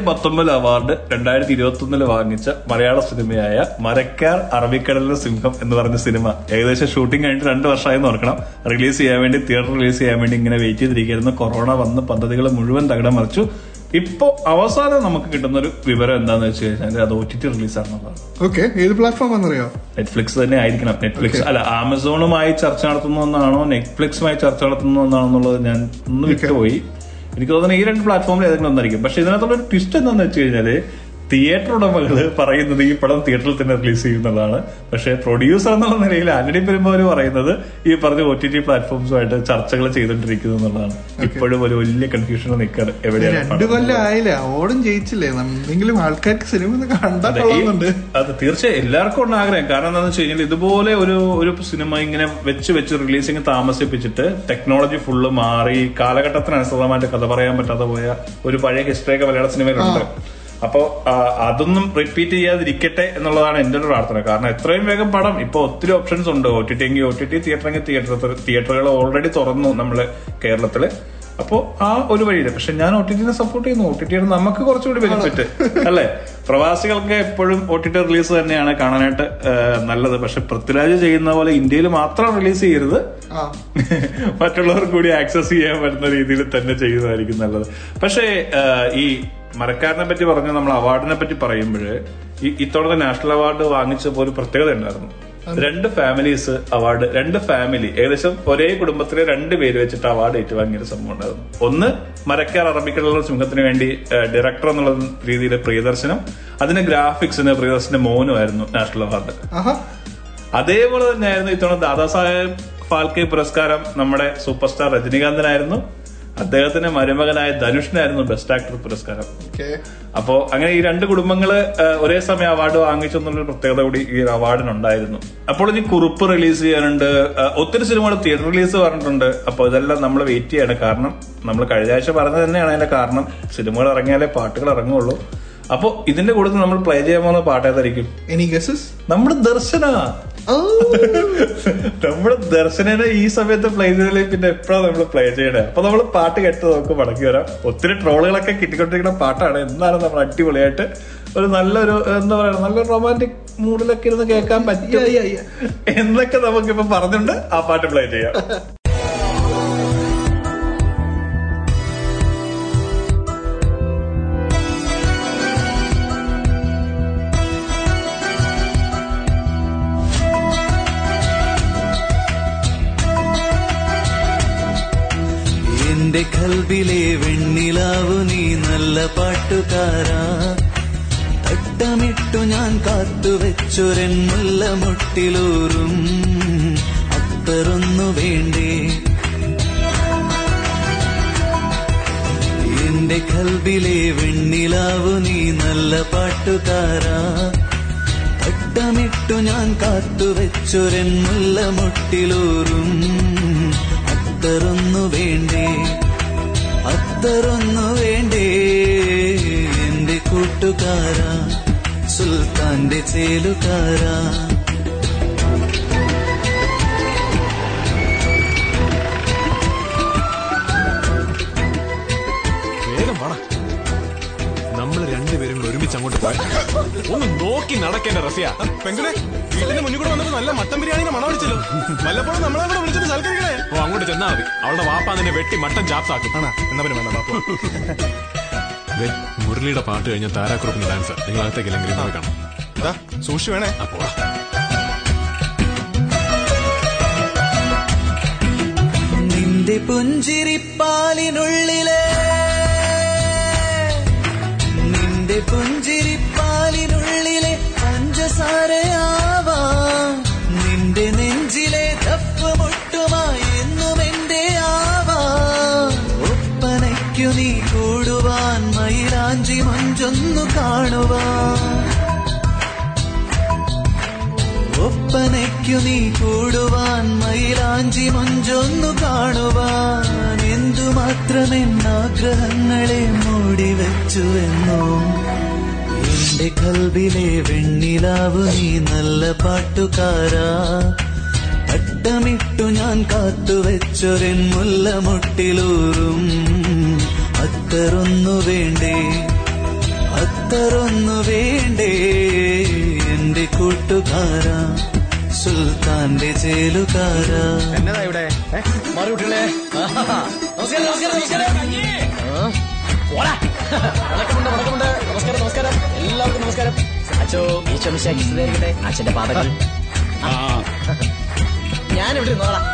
രണ്ടായിരത്തി പത്തൊമ്പത് അവാർഡ് രണ്ടായിരത്തി ഇരുപത്തി ഒന്നിൽ വാങ്ങിച്ച മലയാള സിനിമയായ മരക്കാർ അറബിക്കടലിലെ സിംഹം എന്ന് പറഞ്ഞ സിനിമ. ഏകദേശം ഷൂട്ടിംഗ് കഴിഞ്ഞിട്ട് രണ്ട് വർഷമായി ഓർക്കണം. റിലീസ് ചെയ്യാൻ വേണ്ടി തിയേറ്റർ റിലീസ് ചെയ്യാൻ വേണ്ടി ഇങ്ങനെ വെയിറ്റ് ചെയ്തിരിക്കുന്നു കൊറോണ വന്ന് പദ്ധതികൾ മുഴുവൻ തകിടം മറിച്ചു. ഇപ്പോ അവസാനം നമുക്ക് കിട്ടുന്ന ഒരു വിവരം എന്താന്ന് വെച്ച് കഴിഞ്ഞാൽ അത് ഒ ടി ടി റിലീസാണെന്നുള്ളതാണ് ഓക്കെ ഏത് പ്ലാറ്റ്ഫോം ആണെന്നറിയോ? നെറ്റ്ഫ്ലിക്സ് തന്നെ ആയിരിക്കണം. നെറ്റ്ഫ്ലിക്സ് അല്ല ആമസോണുമായി ചർച്ച നടത്തുന്ന ഒന്നാണോ നെറ്റ്ഫ്ലിക്സുമായി ചർച്ച നടത്തുന്ന ഒന്നാണോ എന്നുള്ളത് ഞാൻ ഒന്ന് വിട്ടുപോയി. എനിക്ക് തോന്നുന്നത് ഈ രണ്ട് പ്ലാറ്റ്ഫോമിൽ ഏതെങ്കിലും ഒന്നായിരിക്കും. പക്ഷെ ഇതിനകത്തുള്ള ഒരു ട്വിസ്റ്റ് എന്താണെന്ന് വെച്ച് കഴിഞ്ഞാൽ തിയേറ്റർ ഉടമകൾ പറയുന്നത് ഈ പടം തിയേറ്ററിൽ തന്നെ റിലീസ് ചെയ്യുന്നതാണ് പക്ഷേ പ്രൊഡ്യൂസർ എന്നുള്ള നിലയിൽ ആന്റണി പെരുമ്പോര് പറയുന്നത് ഈ പറഞ്ഞ ഒ ടി ടി പ്ലാറ്റ്ഫോംസുമായിട്ട് ചർച്ചകൾ ചെയ്തുകൊണ്ടിരിക്കുന്നു എന്നുള്ളതാണ്. ഇപ്പോഴും ഒരു വലിയ കൺഫ്യൂഷൻ നിൽക്കാറ് എവിടെയാണ് ഓടും ജയിച്ചില്ലേ? എന്തെങ്കിലും ആൾക്കാർക്ക് സിനിമ ഒന്ന് കണ്ടാ അതെ, ഈ- കൊള്ളുന്നുണ്ട് അത് തീർച്ചയായും എല്ലാവർക്കും ഉണ്ട് ആഗ്രഹം. കാരണം എന്താണെന്ന് വെച്ച് കഴിഞ്ഞാൽ ഇതുപോലെ ഒരു ഒരു സിനിമ ഇങ്ങനെ വെച്ച് വെച്ച് റിലീസിങ് താമസിപ്പിച്ചിട്ട് ടെക്നോളജി ഫുള്ള് മാറി കാലഘട്ടത്തിനനുസൃതമായിട്ട് കഥ പറയാൻ പറ്റാതെ പോയ ഒരു പഴയ ഹിസ്റ്ററി ഒക്കെ മലയാള സിനിമയിലുണ്ട്. അപ്പോ അതൊന്നും റിപ്പീറ്റ് ചെയ്യാതിരിക്കട്ടെ എന്നുള്ളതാണ് എന്റെ ഒരു പ്രാർത്ഥന. കാരണം എത്രയും വേഗം പടം. ഇപ്പൊ ഒത്തിരി ഓപ്ഷൻസ് ഉണ്ട്. ഒ ടി ടി എങ്കിൽ ഒ ടി ടി തിയേറ്റർ എങ്കിൽ തിയേറ്റർ തിയേറ്ററുകൾ ഓൾറെഡി തുറന്നു നമ്മൾ കേരളത്തിൽ. അപ്പോ ആ ഒരു വഴിയില്ല പക്ഷെ ഞാൻ ഒ ടി ടിനെ സപ്പോർട്ട് ചെയ്യുന്നു. ഒ ടി ടി നമുക്ക് കുറച്ചുകൂടി ബെനിഫിറ്റ് അല്ലെ? പ്രവാസികൾക്ക് എപ്പോഴും ഒ ടി ടി റിലീസ് തന്നെയാണ് കാണാനായിട്ട് നല്ലത്. പക്ഷെ പൃഥ്വിരാജ് ചെയ്യുന്ന പോലെ ഇന്ത്യയിൽ മാത്രം റിലീസ് ചെയ്യരുത്. മറ്റുള്ളവർ കൂടി ആക്സസ് ചെയ്യാൻ പറ്റുന്ന രീതിയിൽ തന്നെ ചെയ്യുന്നതായിരിക്കും നല്ലത്. പക്ഷേ ഈ മരക്കാരനെ പറ്റി പറഞ്ഞ നമ്മൾ അവാർഡിനെ പറ്റി പറയുമ്പോൾ ഈ ഇത്തവണത്തെ നാഷണൽ അവാർഡ് വാങ്ങിച്ചപ്പോൾ ഒരു പ്രത്യേകത ഉണ്ടായിരുന്നു. രണ്ട് ഫാമിലീസ് അവാർഡ് രണ്ട് ഫാമിലി ഏകദേശം ഒരേ കുടുംബത്തിലെ രണ്ട് പേര് വെച്ചിട്ട് അവാർഡ് ഏറ്റുവാങ്ങിയ ഒരു സംഭവം ഉണ്ടായിരുന്നു. ഒന്ന് മരക്കാർ അറബിക്കടലുള്ള സിംഹത്തിന് വേണ്ടി ഡയറക്ടർ എന്നുള്ള രീതിയിലെ പ്രിയദർശനം അതിന് ഗ്രാഫിക്സിന് പ്രിയദർശന്റെ മോനുമായിരുന്നു നാഷണൽ അവാർഡ്. അതേപോലെ തന്നെയായിരുന്നു ഇത്തവണ ദാദാസാഹേബ് ഫാൽക്കെ പുരസ്കാരം നമ്മുടെ സൂപ്പർ സ്റ്റാർ രജനീകാന്തിനായിരുന്നു. അദ്ദേഹത്തിന്റെ മരുമകനായ ധനുഷിനായിരുന്നു ബെസ്റ്റ് ആക്ടർ പുരസ്കാരം. അപ്പോ അങ്ങനെ ഈ രണ്ട് കുടുംബങ്ങൾ ഒരേ സമയം അവാർഡ് വാങ്ങിച്ചു എന്നുള്ളൊരു പ്രത്യേകത കൂടി ഈ അവാർഡിനുണ്ടായിരുന്നു അപ്പോൾ ഇനി കുറിപ്പ് റിലീസ് ചെയ്യാനുണ്ട്. ഒത്തിരി സിനിമകൾ തിയേറ്റർ റിലീസ് പറഞ്ഞിട്ടുണ്ട്. അപ്പോൾ ഇതെല്ലാം നമ്മൾ വെയിറ്റ് ചെയ്യാണ്. കാരണം നമ്മൾ കഴിഞ്ഞ ആഴ്ച പറഞ്ഞത് തന്നെയാണ് അതിന്റെ കാരണം. സിനിമകൾ ഇറങ്ങിയാലേ പാട്ടുകൾ ഇറങ്ങുള്ളൂ. അപ്പോ ഇതിന്റെ കൂടെ നമ്മൾ പ്ലേ ചെയ്യാൻ പോകുന്ന പാട്ട് ഏതായിരിക്കും? എനി ഗസസ് നമ്മുടെ ദർശന. നമ്മുടെ ദർശനനെ ഈ സമയത്ത് പ്ലേ ചെയ്തതിൽ പിന്നെ എപ്പോഴാണ് നമ്മൾ പ്ലേ ചെയ്യണേ? അപ്പൊ നമ്മൾ പാട്ട് കേട്ട് നമുക്ക് മടക്കി വരാം. ഒത്തിരി ട്രോളുകളൊക്കെ കിട്ടിക്കൊണ്ടിരിക്കുന്ന പാട്ടാണ്. എന്നാലും നമ്മൾ അടിപൊളിയായിട്ട് ഒരു നല്ലൊരു എന്താ പറയുക നല്ലൊരു റൊമാന്റിക് മൂഡിലൊക്കെ ഇരുന്ന് കേൾക്കാൻ പറ്റും എന്നൊക്കെ നമുക്കിപ്പോ പറഞ്ഞുണ്ട് ആ പാട്ട് പ്ലേ ചെയ്യാം. എന്റെ കൽബിലെ വെണ്ണിലാവു നീ നല്ല പാട്ടുകാരാ. തട്ടമിട്ടു ഞാൻ കാത്തുവെച്ചൊരൻ മുല്ല മുട്ടിലൂറും. അത്തറൊന്നു വേണ്ടേ? എന്റെ കൽബിലെ വെണ്ണിലാവു നീ നല്ല പാട്ടുകാരാ. തട്ടമിട്ടു ഞാൻ കാത്തുവെച്ചൊരൻ മുല്ല മുട്ടിലൂറും. അത്തറൊന്നു വേണ്ടേ? അത്തറൊന്നു വേണ്ടേ? എന്റെ കൂട്ടുകാരാ സുൽത്താന്റെ ചേലുകാരാ. ഒരുമിച്ച് അങ്ങോട്ട് പോയി. ഒന്ന് നോക്കി നടക്കേണ്ട റസിയ. പെങ്ങളെ വീട്ടിന്റെ മുന്നിൽ കൂടെ വന്നപ്പോ നല്ല മട്ടൻ ബിരിയാണിന്റെ മണം അടിച്ചല്ലോ. വല്ലപ്പോഴും നമ്മളെ കൂടെ വിളിച്ചിട്ട് സൽക്കരിക്കണേ. ഓ അങ്ങോട്ട് ചെന്നാ മതി. അവളുടെ വാപ്പ നിന്നെ വെട്ടി മട്ടൻ ചാപ്സാക്കും. എന്നാ പിന്നെ വേണ്ട വാപ്പ മുരളിയുടെ പാട്ട് കഴിഞ്ഞ താരാക്കുറപ്പിന് ഡാൻസ്. നിങ്ങൾ അകത്തേക്കില്ലെങ്കിൽ നോക്കണം കാണാം. സൂക്ഷിച്ചു വേണേ. അപ്പോ നിന്റെ പുഞ്ചിരിപ്പാലിനുള്ളിലെ ഒപ്പനയ്ക്കു നീ കൂടുവാൻ മൈലാഞ്ചി മഞ്ചൊന്നു കാണുവാൻ മൂടി വെച്ചു മൂടിവെച്ചുവെന്നോ? എന്റെ കൽബിലെ വെണ്ണിലാവ് നീ നല്ല പാട്ടുകാരാ. അട്ടമിട്ടു ഞാൻ കാത്തുവെച്ചൊരൻ മുല്ല മുട്ടിലൂറും അത്തറൊന്നു വേണ്ടേ? അത്തറൊന്നു വേണ്ടേ? എന്റെ കൂട്ടുകാരാ. സുൽത്താന്റെ ഇവിടെ? നമസ്കാരം നമസ്കാരം നമസ്കാരം. എല്ലാവർക്കും നമസ്കാരം. അച്ഛന്റെ പാതകൾ. ഞാൻ ഇവിടെ ഇരുന്നോളാം.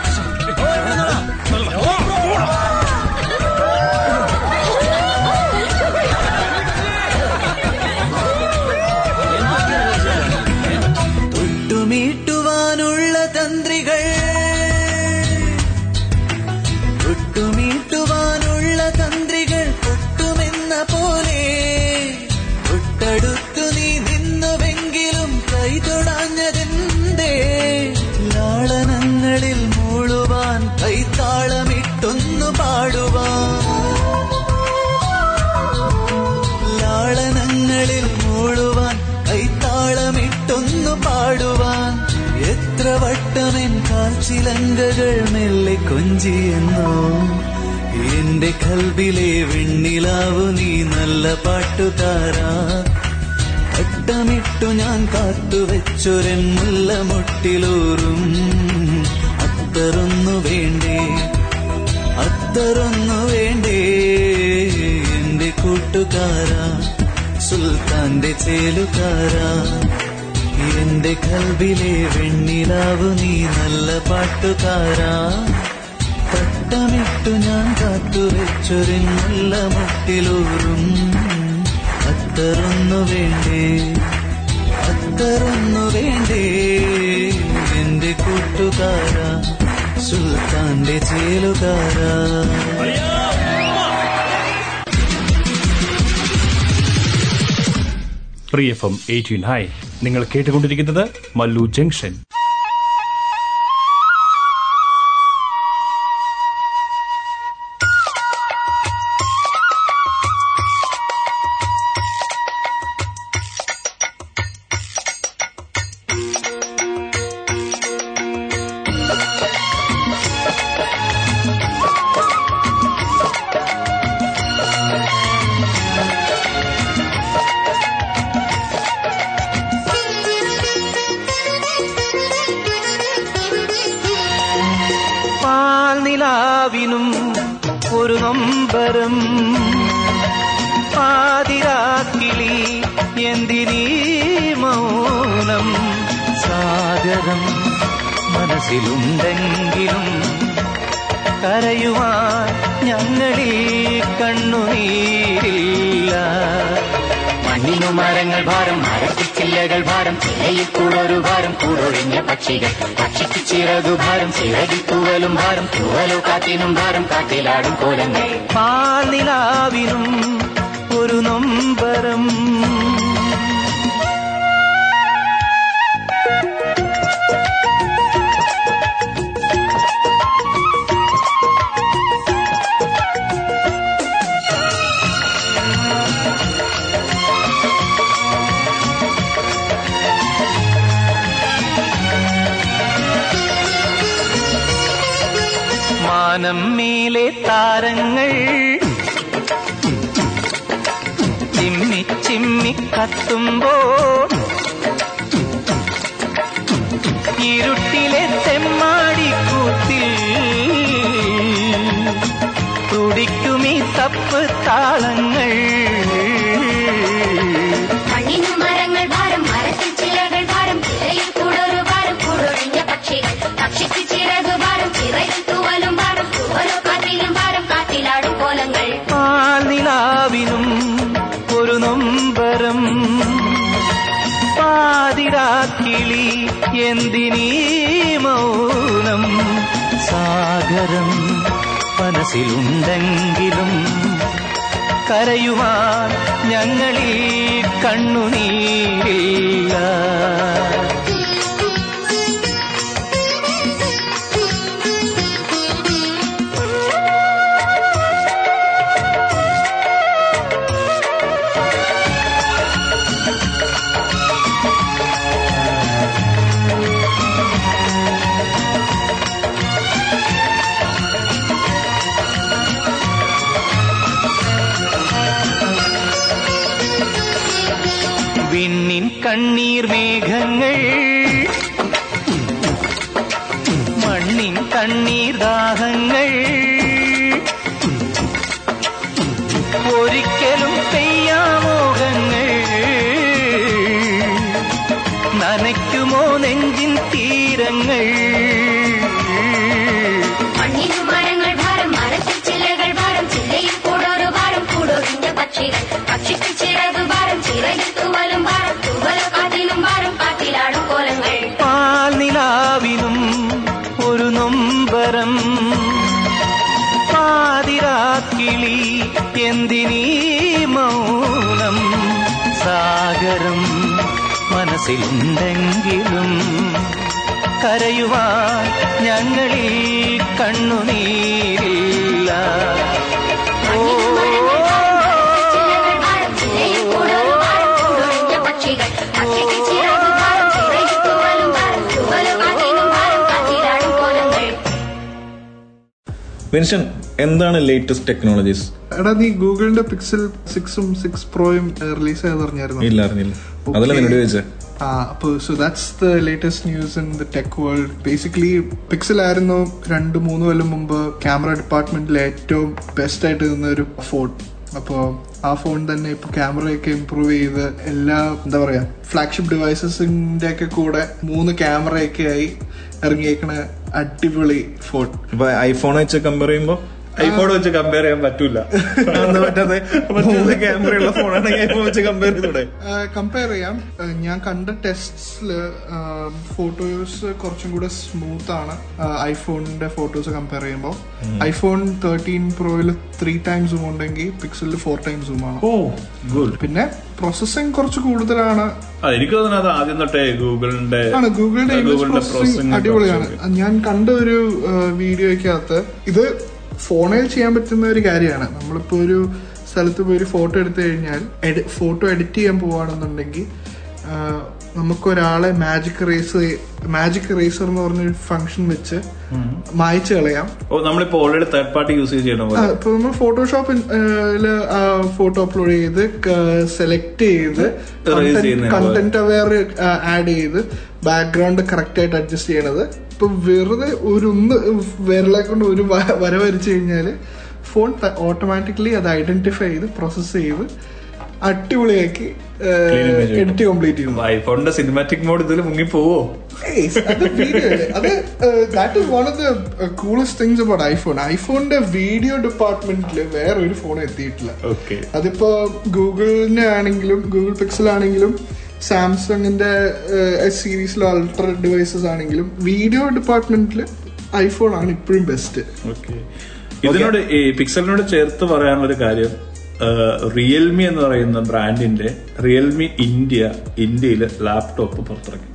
കാൽച്ചിലങ്കകൾ മെല്ലെ കൊഞ്ചിയെന്നോ. എന്റെ കൽബിലെ വെണ്ണിലാവു നീ നല്ല പാട്ടുകാരാ. അട്ടമിട്ടു ഞാൻ കാത്തുവെച്ചൊരൻ മുല്ലമൊട്ടിലൂറും അത്തറൊന്നു വേണ്ടേ? അത്തറൊന്നു വേണ്ടേ? എന്റെ കൂട്ടുകാരാ സുൽത്താന്റെ ചേലുകാരാ. എന്റെ കൽവിലെ വെണ്ണിലാവ് നീ നല്ല പാട്ടുകാരാ. പട്ടമിട്ടു ഞാൻ കാത്തുവെച്ചൊരു നല്ല മുട്ടിലൂറും. അത്തറൊന്നു വേണ്ടേ? അത്തറൊന്നു വേണ്ടേ? എന്റെ കൂട്ടുകാരാ സുൽത്താന്റെ ചേലുകാരാ. Free F M eighteen. Hi നിങ്ങൾ കേട്ടുകൊണ്ടിരിക്കുന്നത് മല്ലു ജംഗ്ഷൻ. മൗനം സാഗരം മനസ്സിലുണ്ടെങ്കിലും കരയുവാൻ ഞങ്ങളിൽ കണ്ണുനീരില്ല. മണ്ണിനു മരങ്ങൾ ഭാരം മരത്തിച്ചില്ലകൾ ഭാരം ചിലയിൽ കൂടൊരു ഭാരം കൂടൊഴിഞ്ഞ പക്ഷികൾ പക്ഷിക്ക് ചിറകു ഭാരം ചിറകിൽ തൂവലും ഭാരം തൂവലോ കാറ്റിനും ഭാരം കാറ്റിലാടും കോലങ്ങൾ. പാലിലാവിനും ഒരു നൊമ്പരം മാനം മേലെ താരങ്ങൾ. ചിമ്മി ചിമ്മി കത്തുമ്പോ ഇരുട്ടിലെ തെമ്മാടി കൂത്തിൽ തുടിക്കുമീ തപ്പ് താളങ്ങൾ. പാതിരാക്കിളി എന്തിനീ മൗനം? സാഗരം മനസ്സിലുണ്ടെങ്കിലും കരയുവാൻ ഞങ്ങളീ കണ്ണുനീരില്ല. എന്താണ് ലേറ്റസ്റ്റ് ടെക്നോളജീസ് എടാ നീ ഗൂഗിളിന്റെ പിക്സൽ സിക്സും സിക്സ് പ്രോയും റിലീസ് ചെയ്ത് അറിഞ്ഞായിരുന്നു? ഇല്ല അറിഞ്ഞില്ല. അതല്ല നിന്നോട് ചോദിച്ചേ. ആ അപ്പോൾ so that's the latest news in the tech world basically Pixel ആയിരുന്നു രണ്ട് മൂന്ന് കൊല്ലം മുമ്പ് ക്യാമറ ഡിപ്പാർട്ട്മെന്റിലെ ഏറ്റവും ബെസ്റ്റ് ആയിട്ട് നിന്ന ഒരു ഫോൺ അപ്പോ ആ ഫോൺ തന്നെ ഇപ്പോൾ ക്യാമറയൊക്കെ ഇമ്പ്രൂവ് ചെയ്ത് എല്ലാ എന്താ പറയാ ഫ്ലാഗ്ഷിപ്പ് ഡിവൈസസിന്റെ ഒക്കെ കൂടെ മൂന്ന് ക്യാമറയൊക്കെ ആയി ഇറങ്ങിയേക്കണ അടിപൊളി ഫോൺ ഇപ്പൊ ഐഫോൺ വെച്ച് കമ്പയർ ചെയ്യുമ്പോ ഐഫോൺ വെച്ച് കമ്പയർ ചെയ്യാൻ പറ്റൂല. എന്താ പറ്റാതെ മൂന്ന് ക്യാമറയുള്ള ഫോണാണെങ്കിൽ ഐഫോൺ വെച്ച് കമ്പയർ ചെയ്തൂടെ? കമ്പയർ ചെയ്യാം. ഞാൻ കണ്ട ടെസ്റ്റിൽ ഫോട്ടോസ് കുറച്ചും കൂടെ സ്മൂത്ത് ആണ്. ഐഫോണിന്റെ ഫോട്ടോസ് കമ്പയർ ചെയ്യുമ്പോൾ. ഐഫോൺ തേർട്ടീൻ പ്രോയിൽ ത്രീ ടൈംസ് സൂം ഉണ്ടെങ്കിൽ പിക്സലിൽ ഫോർ ടൈം സൂം ആണ്. ഓ ഗുഡ് പിന്നെ പ്രോസസ്സിംഗ് കുറച്ച് കൂടുതലാണ്. എനിക്ക് തോന്നുന്നത് അത് ആദ്യം തൊട്ടേ ഗൂഗിളിന്റെ ആണ് ഗൂഗിളിന്റെ പ്രോസസ്സിംഗ് അടിപൊളിയാണ്. ഞാൻ കണ്ട ഒരു വീഡിയോയ്ക്കകത്ത് ഇത് ഫോണിൽ ചെയ്യാൻ പറ്റുന്ന ഒരു കാര്യമാണ്. നമ്മളിപ്പോ ഒരു സ്ഥലത്ത് പോയി ഒരു ഫോട്ടോ എടുത്തു കഴിഞ്ഞാൽ ഫോട്ടോ എഡിറ്റ് ചെയ്യാൻ പോവാണെന്നുണ്ടെങ്കിൽ നമുക്കൊരാളെ മാജിക് റേസ് മാജിക് റേസർ എന്ന് പറഞ്ഞൊരു ഫംഗ്ഷൻ വെച്ച് മായച്ചു കളയാം. നമ്മളിപ്പോ ഓൾറെഡി തേർഡ് പാർട്ടി യൂസ് ചെയ്യണ ഇപ്പൊ നമ്മൾ ഫോട്ടോഷോപ്പിൽ ഫോട്ടോ അപ്ലോഡ് ചെയ്ത് സെലക്ട് ചെയ്ത് കണ്ടന്റ് അവയർ ആഡ് ചെയ്ത് ബാക്ക്ഗ്രൗണ്ട് കറക്റ്റ് ആയിട്ട് അഡ്ജസ്റ്റ് ചെയ്യണത്. ഇപ്പൊ വെറുതെ ഒരു ഒന്ന് വിരലെ കൊണ്ട് ഒരു വര വരച്ചു കഴിഞ്ഞാൽ ഫോൺ ഓട്ടോമാറ്റിക്കലി അത് ഐഡന്റിഫൈ ചെയ്ത് പ്രോസസ് ചെയ്ത് അടിപൊളിയാക്കി എഡിറ്റ് കംപ്ലീറ്റ് ചെയ്യും ഐഫോണിന്റെ സിനിമാറ്റിക് മോഡ് ഇതിൽ മുങ്ങി പോവോ അത്? That is one of the coolest things about iPhone ഐഫോണിന്റെ video ഡിപ്പാർട്ട്മെന്റിൽ വേറെ ഒരു ഫോൺ എത്തിയിട്ടില്ല. അതിപ്പോ ഗൂഗിളിനെ ആണെങ്കിലും ഗൂഗിൾ പിക്സൽ ആണെങ്കിലും സാംസങ്ങിന്റെ എസ് സീരീസിലെ അൾട്ര ഡിവൈസസ് ആണെങ്കിലും വീഡിയോ ഡിപ്പാർട്ട്മെന്റിൽ ഐഫോൺ ആണ് ഇപ്പോഴും ബെസ്റ്റ് ഓക്കെ ഇതിനോട് ഈ പിക്സലിനോട് ചേർത്ത് പറയാനുള്ളൊരു കാര്യം റിയൽമി എന്ന് പറയുന്ന ബ്രാൻഡിന്റെ റിയൽമി ഇന്ത്യ ഇന്ത്യയിൽ ലാപ്ടോപ്പ് പുറത്തിറക്കി.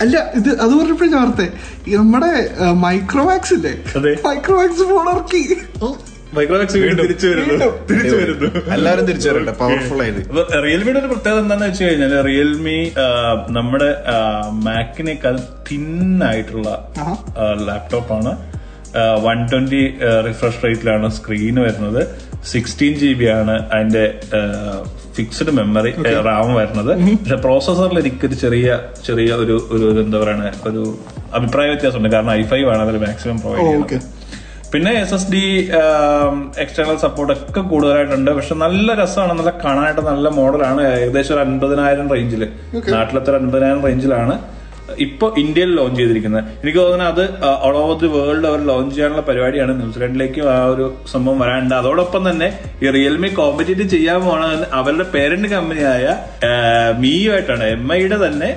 അല്ല ഇത് അത് പറഞ്ഞപ്പോഴും നമ്മുടെ മൈക്രോമാക്സ് ഇല്ലേ. മൈക്രോമാക്സ് ഫോൺ ഇറക്കി. മൈക്രോമാക്സ് വീണ്ടും. തിരിച്ചു വരുന്നു. തിരിച്ചു വരുന്നു. എല്ലാവരും തിരിച്ചു വരട്ടെ പവർഫുൾ ആയത്. റിയൽമിയുടെ ഒരു പ്രത്യേകത എന്താണെന്ന് വെച്ച് കഴിഞ്ഞാൽ റിയൽമി നമ്മുടെ മാക്കിനേക്കാൾ തിൻ ആയിട്ടുള്ള ലാപ്ടോപ്പാണ് വൺ ട്വന്റി റിഫ്രഷ് റേറ്റിലാണ് സ്ക്രീൻ വരുന്നത്. സിക്സ്റ്റീൻ ജി ബി ആണ് അതിന്റെ ഫിക്സ്ഡ് മെമ്മറി റാം വരുന്നത്. പക്ഷെ പ്രോസസറിൽ എനിക്കൊരു ചെറിയ ചെറിയ ഒരു ഒരു ഒരു എന്താ പറയുക ഒരു അഭിപ്രായ വ്യത്യാസമുണ്ട്. കാരണം ഐ ഫൈവ് ആണ് അതിൽ മാക്സിമം പ്രൊവൈഡ് ചെയ്യുന്നത്. പിന്നെ S S D external support ഒക്കെ കൂടുതലായിട്ടുണ്ട്. പക്ഷെ നല്ല രസമാണ് നല്ല കാണാനായിട്ട് നല്ല മോഡലാണ്. ഏകദേശം ഒരു അൻപതിനായിരം റേഞ്ചിൽ നാട്ടിലത്തെ ഒരു അൻപതിനായിരം റേഞ്ചിലാണ് ഇപ്പൊ ഇന്ത്യയിൽ ലോഞ്ച് ചെയ്തിരിക്കുന്നത്. എനിക്ക് തോന്നുന്നത് അത് ഓൾ ഓവർ ദി വേൾഡ് അവർ ലോഞ്ച് ചെയ്യാനുള്ള പരിപാടിയാണ്. ന്യൂസിലാൻഡിലേക്കും ആ ഒരു സംഭവം വരാനുണ്ട്. അതോടൊപ്പം തന്നെ ഈ റിയൽമി കോമ്പറ്റീറ്റ് ചെയ്യാൻ പോണ അവരുടെ പേരന്റ് കമ്പനിയായ മീയുമായിട്ടാണ് എം ഐയുടെ തന്നെ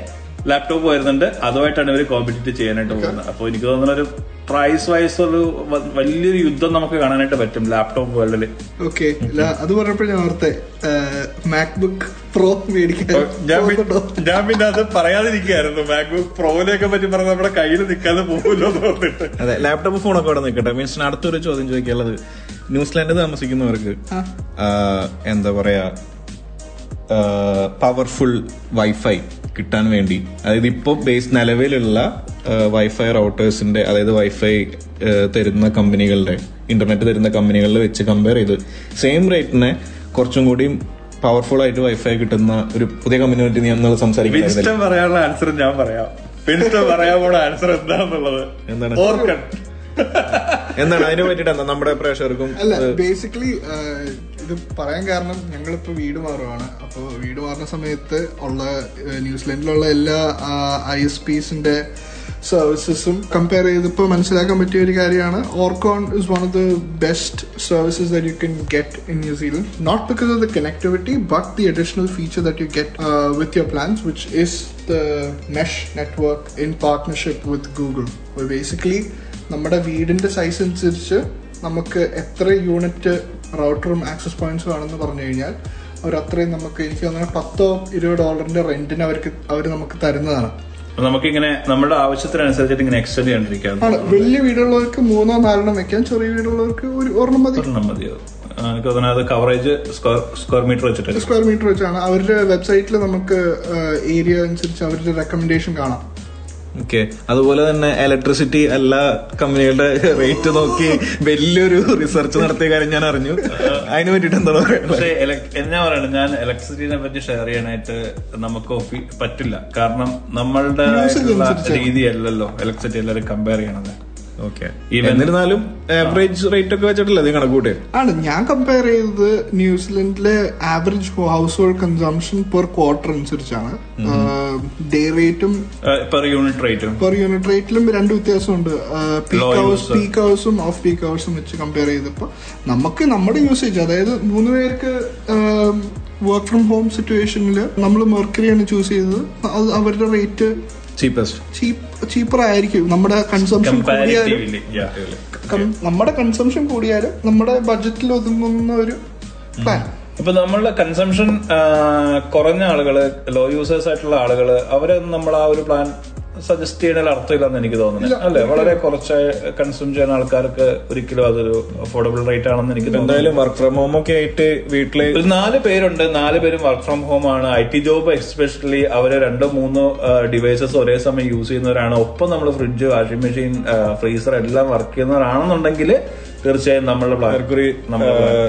ലാപ്ടോപ്പ് വരുന്നുണ്ട്. അതുമായിട്ടാണ് ഇവർ കോമ്പറ്റീറ്റ് ചെയ്യാനായിട്ട് പോകുന്നത്. അപ്പൊ എനിക്ക് തോന്നുന്ന ഒരു പ്രൈസ് വൈസ് ഒരു വലിയൊരു യുദ്ധം നമുക്ക് കാണാനായിട്ട് പറ്റും ലാപ്ടോപ്പ് വേൾഡിൽ ഓക്കെ അത് പറഞ്ഞപ്പോൾ ഞാൻ ഓർത്തെ മാക്ബുക്ക് പ്രോ മേടിക്കാൻ ഞാൻ ഞാൻ പിന്നെ അത് പറയാതിരിക്കായിരുന്നു മാക്ബുക്ക് പ്രോയിലൊക്കെ പറ്റി പറഞ്ഞ നമ്മുടെ കയ്യിൽ നിൽക്കാതെ പോകുമല്ലോ എന്ന് പറഞ്ഞിട്ട് അതെ ലാപ്ടോപ്പ് ഫോണൊക്കെ അവിടെ നിൽക്കട്ടെ മീൻസ് അടുത്തൊരു ചോദ്യം ചോദിക്കാനുള്ളത്. ന്യൂസിലാൻഡ് താമസിക്കുന്നവർക്ക് എന്താ പറയാ പവർഫുൾ വൈഫൈ കിട്ടാൻ വേണ്ടി. അതായത് ഇപ്പോൾ ബേസ് നിലവിലുള്ള വൈഫൈ റൗട്ടേഴ്സിന്റെ അതായത് വൈഫൈ തരുന്ന കമ്പനികളുടെ ഇന്റർനെറ്റ് തരുന്ന കമ്പനികളിൽ വെച്ച് കമ്പയർ ചെയ്ത്. സെയിം റേറ്റിനെ കുറച്ചും കൂടി പവർഫുൾ ആയിട്ട് വൈഫൈ കിട്ടുന്ന ഒരു പുതിയ കമ്മ്യൂണിറ്റി നീ അന്ന് സംസാരിക്കുന്നത് പറയാനുള്ള ആൻസർ ഞാൻ പറയാം. പറയാൻ പോണ ആൻസർ എന്താണെന്നുള്ളത് എന്താണ്? എന്താണ്? അതിനെ പറ്റിട്ട് എന്താ? നമ്മുടെ പ്രേക്ഷകർക്കും അല്ല ബേസിക്കലി ഇത് പറയാൻ കാരണം ഞങ്ങളിപ്പോ വീട് മാറുവാണ്. അപ്പോൾ വീട് മാറുന്ന സമയത്ത് ഉള്ള ന്യൂസിലൻഡിലുള്ള എല്ലാ ഐ എസ് പിസിന്റെ സർവീസസും കമ്പയർ ചെയ്തപ്പോൾ മനസ്സിലാക്കാൻ പറ്റിയ ഒരു കാര്യമാണ്. Orcon is one of the best services that you can get in New Zealand not because of the connectivity but the additional feature that you get with your plans which is the mesh network in partnership with Google basically നമ്മുടെ വീടിന്റെ size അനുസരിച്ച് നമുക്ക് എത്ര unit റൗട്ടറും access പോയിന്റ്സും ആണെന്ന് പറഞ്ഞു കഴിഞ്ഞാൽ അവർ അത്രയും നമുക്ക് എനിക്ക് തോന്നുന്നത് പത്തോ ഇരുപത് ഡോളറിന്റെ റെന്റിന് അവർക്ക് അവർ നമുക്ക് തരുന്നതാണ്. നമുക്കിങ്ങനെ നമ്മുടെ ആവശ്യത്തിനനുസരിച്ചിട്ട് ഇങ്ങനെ എക്സ്റ്റെൻഡ് ചെയ്യാണ്ടിരിക്കാം വലിയ വീടുള്ളവർക്ക് മൂന്നോ നാലെണ്ണം വെക്കാം ചെറിയ വീടുള്ളവർക്ക് ഒരു ഒരെണ്ണം മതി. ഒരെണ്ണം എനിക്ക് തോന്നുന്നത് അത് കവറേജ് സ്ക്വയർ സ്ക്വയർ മീറ്റർ വെച്ചിട്ട് സ്ക്വയർ മീറ്റർ വെച്ചാണ്. അവരുടെ വെബ്സൈറ്റിൽ നമുക്ക് ഏരിയ അനുസരിച്ച് അവരുടെ റെക്കമെൻഡേഷൻ കാണാം. ഓക്കെ അതുപോലെ തന്നെ ഇലക്ട്രിസിറ്റി എല്ലാ കമ്പനികളുടെ റേറ്റ് നോക്കി വലിയൊരു റിസർച്ച് നടത്തിയ കാര്യം ഞാൻ അറിഞ്ഞു. അതിന് വേണ്ടിട്ട് എന്താണ് പക്ഷേ എന്നാ പറയണത് ഞാൻ ഇലക്ട്രിസിറ്റിനെ പറ്റി ഷെയർ ചെയ്യാനായിട്ട് നമുക്ക് പറ്റില്ല. കാരണം നമ്മളുടെ രീതിയല്ലല്ലോ ഇലക്ട്രിസിറ്റി എല്ലാവരും കമ്പയർ ചെയ്യണത്. എന്നിരുന്നാലും ആവറേജ് റേറ്റ് ഒക്കെ വെച്ചിട്ടില്ല നീ കണക്കൂട്ടെ ആണ് ഞാൻ കമ്പയർ ചെയ്തത് ന്യൂസിലൻഡിലെ average household consumption per quarter അനുസരിച്ചാണ്. ഡേ റേറ്റും പെർ യൂണിറ്റ് റേറ്റും പെർ യൂണിറ്റ് റേറ്റിലും രണ്ട് വ്യത്യാസമുണ്ട്. പീക്ക് ഹൗസും ഹവേഴ്സ് use. പീക്ക് ഹവേഴ്സും ഓഫ് പീക്ക് ഹൗസും വെച്ച് കമ്പയർ ചെയ്തപ്പോൾ നമുക്ക് നമ്മുടെ യൂസേജ് അതായത് മൂന്ന് പേർക്ക് വർക്ക് ഫ്രം ഹോം സിറ്റുവേഷനിൽ നമ്മൾ മെർക്കറിയാണ് ചൂസ് ചെയ്തത്. അത് അവരുടെ റേറ്റ് ചീപ്പസ്റ്റ് ചീപ്പർ ആയിരിക്കും നമ്മുടെ കൺസംഷൻ കൂടിയാലും നമ്മുടെ കൺസംഷൻ കൂടിയാലും നമ്മുടെ ബഡ്ജറ്റിൽ ഒതുങ്ങുന്ന ഒരു പ്ലാൻ ഇപ്പൊ നമ്മളുടെ കൺസംഷൻ കുറഞ്ഞ ആളുകൾ ലോ യൂസേഴ്സ് ആയിട്ടുള്ള ആളുകൾ അവരെ നമ്മൾ ആ ഒരു പ്ലാൻ സജസ്റ്റ് ചെയ്യുന്നതിൽ അർത്ഥമില്ലെന്ന് എനിക്ക് തോന്നുന്നു. അല്ലെ? വളരെ കുറച്ച് കൺസ്യൂം ചെയ്യുന്ന ആൾക്കാർക്ക് ഒരിക്കലും അതൊരു അഫോർഡബിൾ റേറ്റ് ആണെന്ന് എനിക്ക് തോന്നുന്നു. എന്തായാലും വർക്ക് ഫ്രം ഹോം ഒക്കെ ആയിട്ട് വീട്ടിൽ ഒരു നാല് പേരുണ്ട്. നാല് പേരും വർക്ക് ഫ്രം ഹോം ആണ്. ഐ ടി ജോബ് എസ്പെഷ്യലി അവർ രണ്ടോ മൂന്നോ ഡിവൈസസ് ഒരേ സമയം യൂസ് ചെയ്യുന്നവരാണ്. ഒപ്പം നമ്മൾ ഫ്രിഡ്ജ് വാഷിംഗ് മെഷീൻ ഫ്രീസർ എല്ലാം വർക്ക് ചെയ്യുന്നവരാണെന്നുണ്ടെങ്കിൽ തീർച്ചയായും നമ്മളുടെ പ്ലാൻ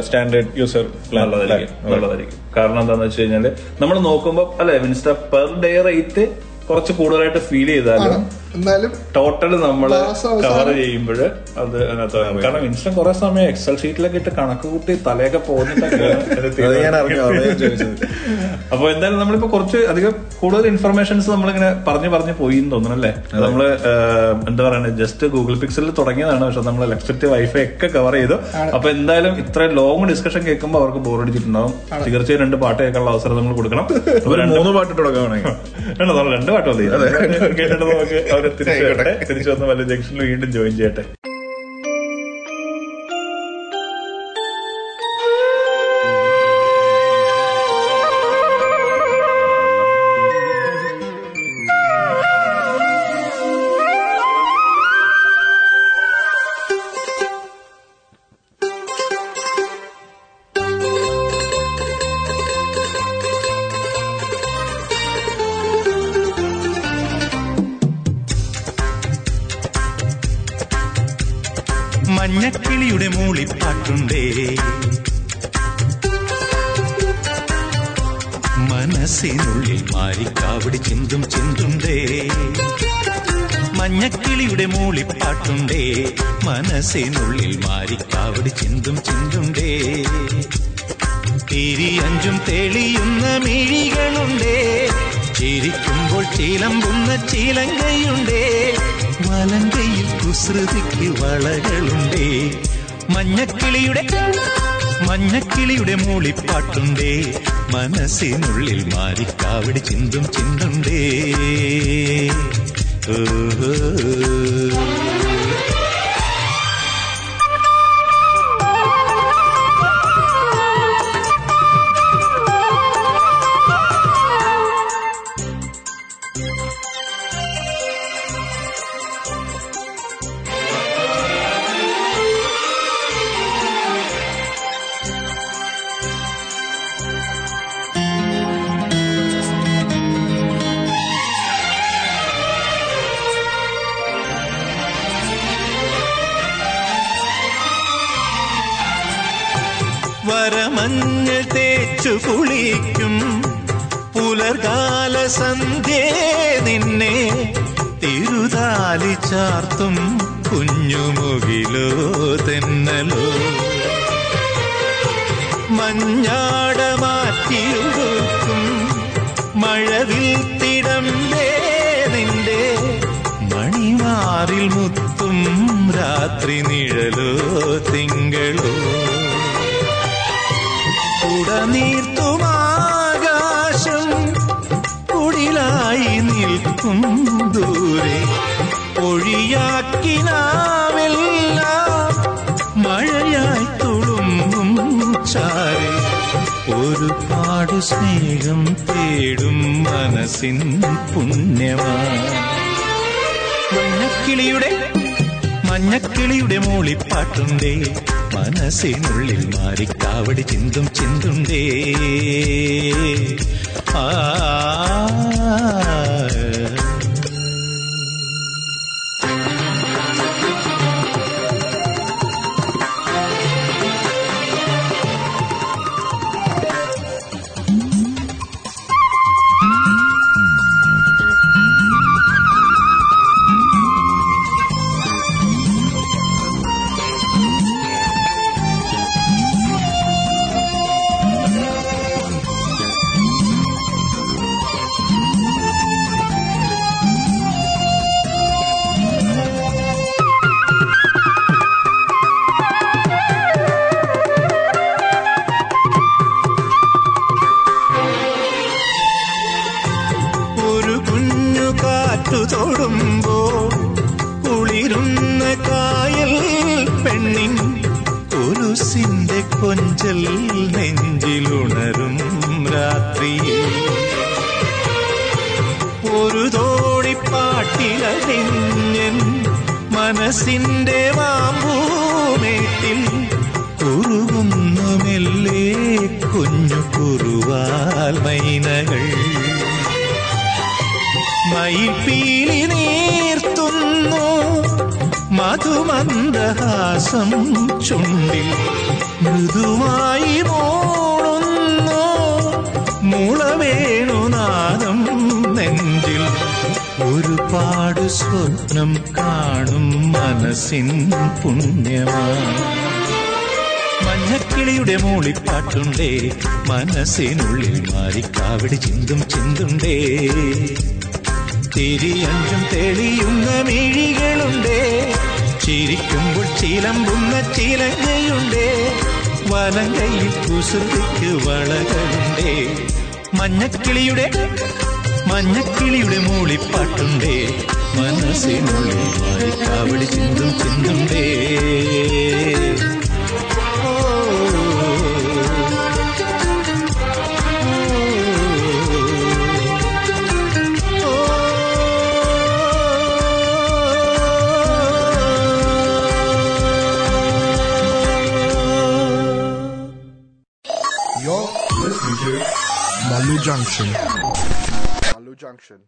സ്റ്റാൻഡേർഡ് യൂസർ നല്ലതായിരിക്കും. നല്ലതായിരിക്കും. കാരണം എന്താണെന്ന് വെച്ച് കഴിഞ്ഞാൽ നമ്മൾ നോക്കുമ്പോൾ അല്ലെ മീൻസ് പെർ ഡേ റേറ്റ് കുറച്ച് കൂടുതലായിട്ട് ഫീൽ ചെയ്താലും? എന്നാലും ടോട്ടൽ നമ്മൾ കവർ ചെയ്യുമ്പോൾ അത് അതിനകത്ത് കാരണം ഇൻസ്റ്റം കുറെ സമയം എക്സൽ ഷീറ്റിലൊക്കെ ഇട്ട് കണക്ക് കൂട്ടി തലയൊക്കെ പോകുന്നിട്ടൊക്കെയാണ് ചോദിച്ചത്. അപ്പൊ എന്തായാലും നമ്മളിപ്പോ കുറച്ച് അധികം കൂടുതൽ ഇൻഫർമേഷൻസ് നമ്മളിങ്ങനെ പറഞ്ഞു പറഞ്ഞു പോയി എന്ന് തോന്നുന്നു അല്ലേ? നമ്മൾ എന്താ പറയുക ജസ്റ്റ് ഗൂഗിൾ പിക്സലിൽ തുടങ്ങിയതാണ് പക്ഷെ നമ്മൾ ഇലക്ട്രിസിറ്റി വൈഫൈ ഒക്കെ കവർ ചെയ്തു. അപ്പൊ എന്തായാലും ഇത്രയും ലോങ് ഡിസ്കഷൻ കേൾക്കുമ്പോൾ അവർക്ക് ബോർ അടിച്ചിട്ടുണ്ടാവും. തീർച്ചയായും രണ്ട് പാട്ട് കേൾക്കാനുള്ള അവസരം നമ്മൾ കൊടുക്കണം. മൂന്ന് പാട്ട് തുടങ്ങുകയാണെങ്കിൽ രണ്ട് പാട്ട് മതി. കേട്ടിട്ട് നമുക്ക് അവരെ തിരിച്ചു തിരിച്ചു വന്ന് വല്ല ജംഗ്ഷനിൽ വീണ്ടും ജോയിൻ ചെയ്യട്ടെ. മാറിക്കാവടി ചിന്തും ചിന്തുണ്ടേ? മഞ്ഞക്കിളിയുടെ മൂളിപ്പാട്ടുണ്ടേ? മനസ്സിനുള്ളിൽ മാരിക്കാവിടി ചിന്തും ചിന്തുണ്ടേ? തിരിയഞ്ചും തെളിയുന്ന മിഴികളുണ്ടേ? ചിരിക്കുമ്പോൾ ചിലമ്പുന്ന ചീലങ്കയുണ്ടേ? മലങ്കയിൽ കുസൃതിക്ക് വളകളുണ്ടേ? മഞ്ഞക്കിളിയുടെ മഞ്ഞക്കിളിയുടെ മൂളിപ്പാട്ടുണ്ടേ. മനസ്സിനുള്ളിൽ മാറിക്കാവിടി ചിന്തും ചിന്തുണ്ടേ. ഓ സന്ധ്യേ നിന്നെ തിരുതാലി ചാർത്തും കുഞ്ഞുമുകിലോ തെന്നലോ. മഞ്ഞാട മാറ്റിയൊടുക്കും മഴവിൽ തിടമ്പേ നിന്റെ മണിമാറിൽ മുത്തും രാത്രി നിഴലോ തിങ്കളോ. ഉടനീർത്തുമാകാശം നിൽക്കും ദൂരെ ഒഴിയാക്കിനാവെല്ലാം മഴയായി തുളുമ്പും ചാരെ. ഒരുപാട് സ്നേഹം തേടും മനസ്സിൻ പുണ്യമാണ് മഞ്ഞക്കിളിയുടെ മഞ്ഞക്കിളിയുടെ മൂളിപ്പാട്ടുണ്ടേ മനസ്സിനുള്ളിൽ മാറിക്കാവടി ചിന്തും ചിന്തുണ്ടേ ആ കൊഞ്ചൽ നെഞ്ചിലുണരും രാത്രിയിൽ ഒരു തോടിപ്പാട്ടിലറിഞ്ഞൻ മനസ്സിന്റെ വാമ്പൂമേട്ടിൽ കുറുകുന്നുമെല്ലേ കുഞ്ഞു കുറുവാൽ മൈനകൾ. മയിൽപ്പീലി നീർത്തുന്നു മധുമന്ദഹാസം ചുണ്ടിൽ. മൃദുവായി മുളവേണു മുളവേണുനാദം നെഞ്ചിൽ. ഒരുപാട് സ്വപ്നം കാണും മനസ്സിൻ പുണ്യമാണ് മഞ്ഞക്കിളിയുടെ മൂളിപ്പാട്ടുണ്ടേ മനസ്സിനുള്ളിൽ മാറിക്കാവിടി ചിന്തും ചിന്തുണ്ടേ. തിരിയഞ്ചും തെളിയുന്ന മിഴികളുണ്ടേ ചിരിക്കുമ്പോൾ ചിലമ്പുന്ന ചിലങ്ങയുണ്ടേ. വലങ്കയിൽ കുസൃതിക്ക് വളകളുണ്ടേ. മഞ്ഞക്കിളിയുടെ മഞ്ഞക്കിളിയുടെ മൂളിപ്പാട്ടുണ്ടേ. മനസ്സിനുള്ളിൽ മാറിക്കാവിടി ചിന്തും ചിന്തുണ്ടേ Junction. Malu Junction.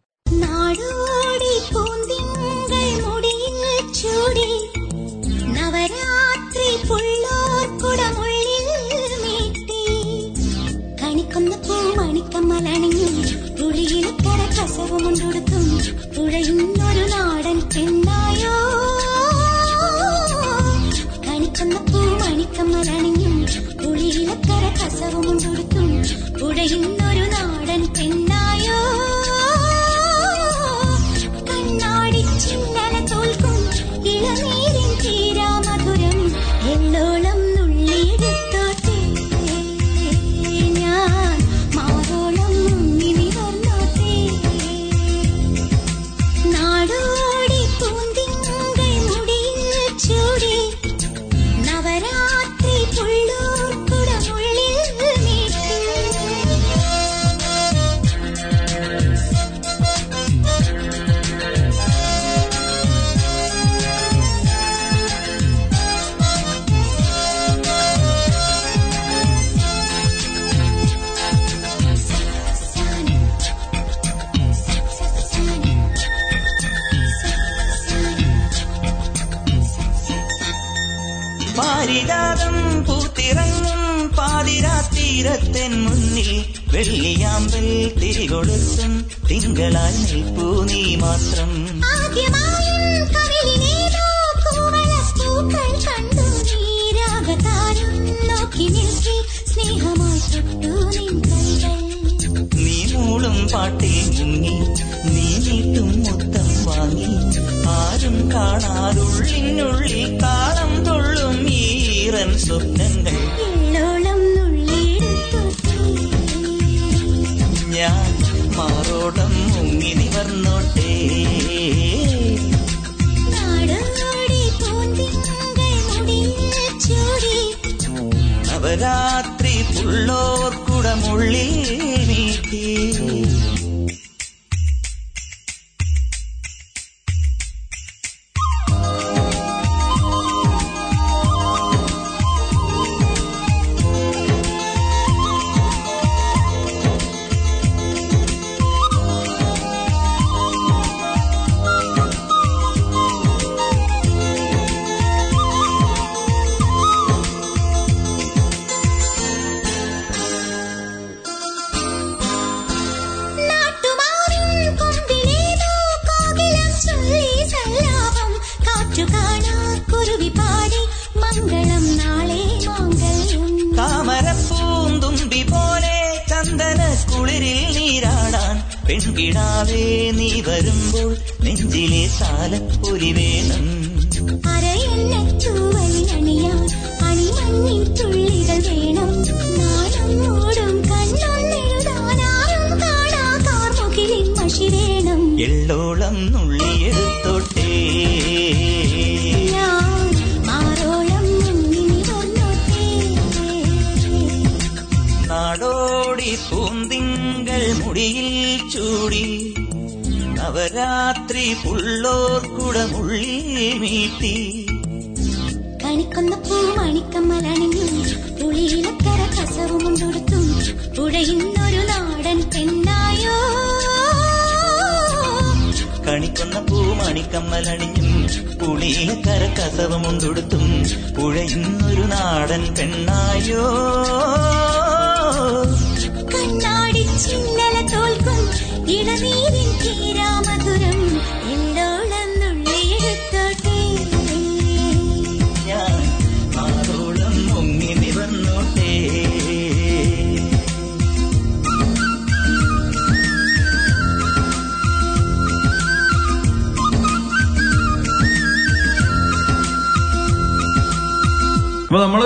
നമ്മൾ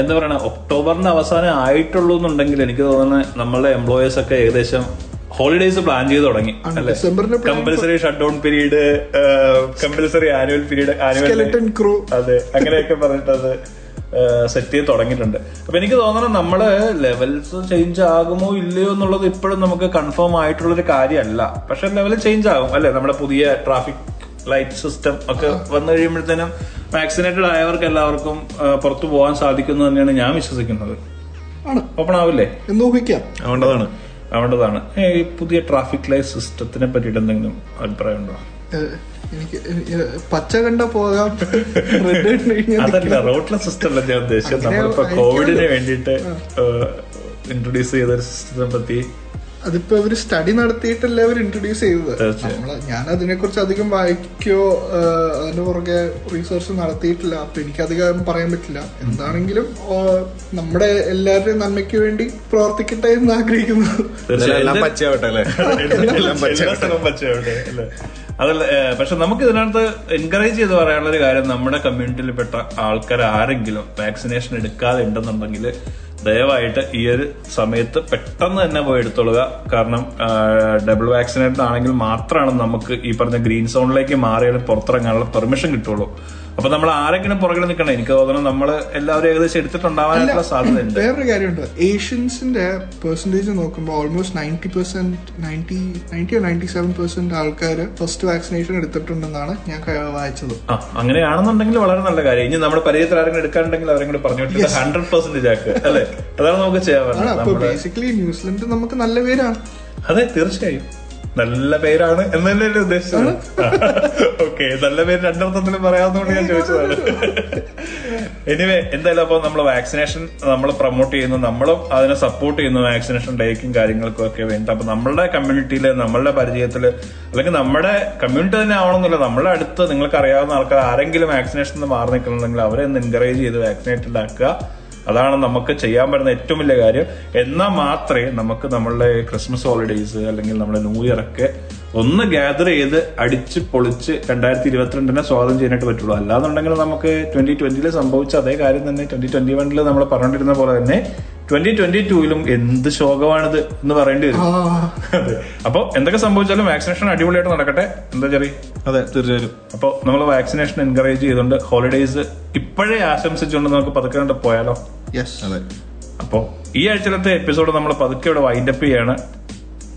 എന്താ പറയണ ഒക്ടോബറിന്റെ അവസാനം ആയിട്ടുള്ളൂ എന്നുണ്ടെങ്കിൽ എനിക്ക് തോന്നുന്നത് നമ്മളെ എംപ്ലോയേഴ്സ് ഒക്കെ ഏകദേശം ഹോളിഡേസ് പ്ലാൻ ചെയ്ത് തുടങ്ങി compulsory shut down period compulsory annual period annual crew അതെ അങ്ങനെയൊക്കെ പറഞ്ഞിട്ട് അത് സെറ്റ് ചെയ്ത് തുടങ്ങിയിട്ടുണ്ട്. അപ്പൊ എനിക്ക് തോന്നണം നമ്മൾ ലെവൽസ് ചേഞ്ച് ആകുമോ ഇല്ലയോ എന്നുള്ളത് ഇപ്പോഴും നമുക്ക് കൺഫേം ആയിട്ടുള്ള ഒരു കാര്യമല്ല. പക്ഷെ ലെവൽ ചേഞ്ച് ആകും അല്ലെ? നമ്മുടെ പുതിയ ട്രാഫിക് ലൈറ്റ് സിസ്റ്റം ഒക്കെ വന്നു കഴിയുമ്പോഴത്തേനും വാക്സിനേറ്റഡ് ആയവർക്ക് എല്ലാവർക്കും പുറത്തു പോകാൻ സാധിക്കുന്നു തന്നെയാണ് ഞാൻ വിശ്വസിക്കുന്നത്. ആണ്. ഓപ്പൺ ആവില്ലേ? എന്ന് ഊഹിക്കാം. ആവേണ്ടതാണ് ഈ പുതിയ ട്രാഫിക് ലൈറ്റ് സിസ്റ്റത്തിനെ പറ്റിയിട്ട് എന്തെങ്കിലും അഭിപ്രായം ഉണ്ടോ എനിക്ക് പച്ച കണ്ട പോകാം. അതല്ല റോട്ടിലെ സിസ്റ്റം അല്ല ഞാൻ ഉദ്ദേശിച്ചത്. നമ്മളിപ്പോ. കോവിഡിന് വേണ്ടിയിട്ട് ഇൻട്രൊഡ്യൂസ് ചെയ്ത ഒരു സിസ്റ്റത്തിനെ പറ്റി അതിപ്പോ അവർ സ്റ്റഡി നടത്തിയിട്ടല്ല അവർ ഇൻട്രൊഡ്യൂസ് ചെയ്തത്? നമ്മൾ ഞാൻ അതിനെ കുറിച്ച് അധികം വായിക്കോ അതിന് അതിന്റെ പുറകെ റീസെർച്ച് നടത്തിയിട്ടില്ല. അപ്പൊ എനിക്ക് അധികം പറയാൻ പറ്റില്ല. എന്താണെങ്കിലും നമ്മുടെ എല്ലാവരുടെയും നന്മയ്ക്ക് വേണ്ടി പ്രവർത്തിക്കട്ടെ എന്ന് ആഗ്രഹിക്കുന്നു? അതല്ല പക്ഷെ നമുക്ക് ഇതിനകത്ത് എൻകറേജ് ചെയ്ത് പറയാനുള്ള ഒരു കാര്യം നമ്മുടെ കമ്മ്യൂണിറ്റിയിൽപ്പെട്ട ആൾക്കാർ ആരെങ്കിലും വാക്സിനേഷൻ എടുക്കാതെ ഉണ്ടെന്നുണ്ടെങ്കിൽ ദയവായിട്ട് ഈ ഒരു സമയത്ത് പെട്ടെന്ന് തന്നെ പോയി എടുത്തോളുക കാരണം ഡബിൾ വാക്സിനേറ്റഡ് ആണെങ്കിൽ മാത്രമാണ് നമുക്ക് ഈ പറഞ്ഞ ഗ്രീൻ സോണിലേക്ക് മാറിയാൽ പുറത്തിറങ്ങാനുള്ള പെർമിഷൻ കിട്ടുള്ളൂ അപ്പൊ നമ്മൾ ആരെങ്കിലും പുറകിൽ നിൽക്കണം എനിക്ക് തോന്നുന്നു നമ്മൾ എല്ലാവരും ഏകദേശം എടുത്തിട്ടുണ്ടാവാനുള്ള സാധ്യതയുണ്ട്. വേറൊരു കാര്യമുണ്ട്. ഏഷ്യൻസിന്റെ പെർസെന്റേജ് നോക്കുമ്പോൾ almost ninety percent ninety ninety ninety seven percent ആൾക്കാർ ഫസ്റ്റ് വാക്സിനേഷൻ എടുത്തിട്ടുണ്ടെന്നാണ് ഞാൻ വായിച്ചത്. ആ അങ്ങനെയാണെന്നുണ്ടെങ്കിൽ വളരെ നല്ല കാര്യം. ഇനി നമ്മുടെ പരിചയത്തിൽ ആരെങ്കിലും എടുക്കാനുണ്ടെങ്കിൽ അവരെങ്കിലും കൂടി ഹൺഡ്രഡ് പെർസെന്റേജ് ആക്കുക അല്ലേ? അതാണ് നമുക്ക് ചെയ്യാൻ പറ്റുന്നത്. അപ്പൊ ബേസിക്കലി ന്യൂസിലൻഡ് നമുക്ക് നല്ല പേരാണ്. അതെ തീർച്ചയായും. നല്ല പേരാണ് എന്ന് തന്നെയല്ലേ ഉദ്ദേശിച്ചത്? ഓക്കെ നല്ല പേര് രണ്ടർത്ഥത്തിലും പറയാവുന്നതുകൊണ്ട് ഞാൻ ചോദിച്ചതാണ്. എനിവേ എന്തായാലും അപ്പൊ നമ്മൾ വാക്സിനേഷൻ നമ്മൾ പ്രൊമോട്ട് ചെയ്യുന്നു. നമ്മളും അതിനെ സപ്പോർട്ട് ചെയ്യുന്നു വാക്സിനേഷൻ ഡേക്കും കാര്യങ്ങൾക്കും ഒക്കെ വേണ്ടി അപ്പൊ നമ്മളുടെ കമ്മ്യൂണിറ്റിയിൽ നമ്മളുടെ പരിചയത്തിൽ അല്ലെങ്കിൽ നമ്മുടെ കമ്മ്യൂണിറ്റി തന്നെ ആവണമെന്നില്ല. നമ്മളെ അടുത്ത് നിങ്ങൾക്ക് അറിയാവുന്ന ആൾക്കാർ ആരെങ്കിലും വാക്സിനേഷൻ മാറി നിൽക്കുന്നുണ്ടെങ്കിൽ അവരെ ഒന്ന് എൻകറേജ് ചെയ്ത് വാക്സിനേറ്റഡ് ആക്കുക അതാണ് നമുക്ക് ചെയ്യാൻ പറ്റുന്ന ഏറ്റവും വലിയ കാര്യം. എന്നാൽ മാത്രമേ നമുക്ക് നമ്മളുടെ ക്രിസ്മസ് ഹോളിഡേയ്സ് അല്ലെങ്കിൽ നമ്മുടെ ന്യൂ ഇയർ ഒക്കെ ഒന്ന് ഗ്യാദർ ചെയ്ത് അടിച്ച് പൊളിച്ച് രണ്ടായിരത്തി ഇരുപത്തിരണ്ടിനെ സ്വാഗതം ചെയ്യാനായിട്ട് പറ്റുള്ളൂ. അല്ലാന്നുണ്ടെങ്കിൽ നമുക്ക് ട്വന്റി ട്വന്റിയിൽ സംഭവിച്ച അതേ കാര്യം തന്നെ ട്വന്റി ട്വന്റി വണ്ണിൽ നമ്മൾ പറഞ്ഞിരുന്ന പോലെ തന്നെ ട്വന്റി ട്വന്റി ടൂവിലും എന്ത് ശോകമാണിത് എന്ന് പറയേണ്ടി വരും. അതെ. അപ്പൊ എന്തൊക്കെ സംഭവിച്ചാലും വാക്സിനേഷൻ അടിപൊളിയായിട്ട് നടക്കട്ടെ. എന്താ ചെറിയ? അതെ തീർച്ചയായും അപ്പൊ നമ്മൾ വാക്സിനേഷൻ എൻകറേജ് ചെയ്തുകൊണ്ട് ഹോളിഡേയ്സ് ഇപ്പോഴേ ആശംസിച്ചുകൊണ്ട് നമുക്ക് പതുക്കെ കണ്ട് പോയാലോ? യെസ് അതെ. അപ്പോ ഈ ആഴ്ചയിലത്തെ എപ്പിസോഡ് നമ്മൾ പതുക്കെ ഇവിടെ വൈൻഡപ്പ് ചെയ്യാണ്.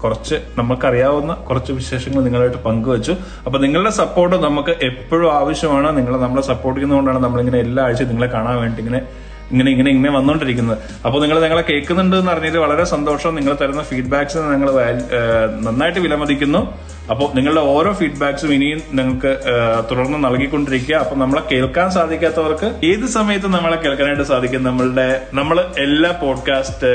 കുറച്ച് നമുക്കറിയാവുന്ന കുറച്ച് വിശേഷങ്ങൾ നിങ്ങളായിട്ട് പങ്കുവച്ചു. അപ്പൊ നിങ്ങളുടെ സപ്പോർട്ട് നമുക്ക് എപ്പോഴും ആവശ്യമാണ്. നിങ്ങൾ നമ്മളെ സപ്പോർട്ട് ചെയ്യുന്നതുകൊണ്ടാണ് നമ്മളിങ്ങനെ എല്ലാ ആഴ്ചയും നിങ്ങളെ കാണാൻ വേണ്ടി ഇങ്ങനെ ഇങ്ങനെ ഇങ്ങനെ ഇങ്ങനെ വന്നുകൊണ്ടിരിക്കുന്നത് അപ്പോൾ നിങ്ങൾ ഞങ്ങളെ കേൾക്കുന്നുണ്ട് എന്ന് അറിഞ്ഞതിൽ വളരെ സന്തോഷം. നിങ്ങൾ തരുന്ന ഫീഡ്ബാക്സ് ഞങ്ങൾ നന്നായിട്ട് വിലമതിക്കുന്നു. അപ്പോൾ നിങ്ങളുടെ ഓരോ ഫീഡ്ബാക്സും ഇനിയും നിങ്ങൾക്ക് തുടർന്ന് നൽകിക്കൊണ്ടിരിക്കുക. അപ്പൊ നമ്മളെ കേൾക്കാൻ സാധിക്കാത്തവർക്ക് ഏത് സമയത്തും നമ്മളെ കേൾക്കാനായിട്ട് സാധിക്കും. നമ്മളുടെ നമ്മൾ എല്ലാ പോഡ്കാസ്റ്റ്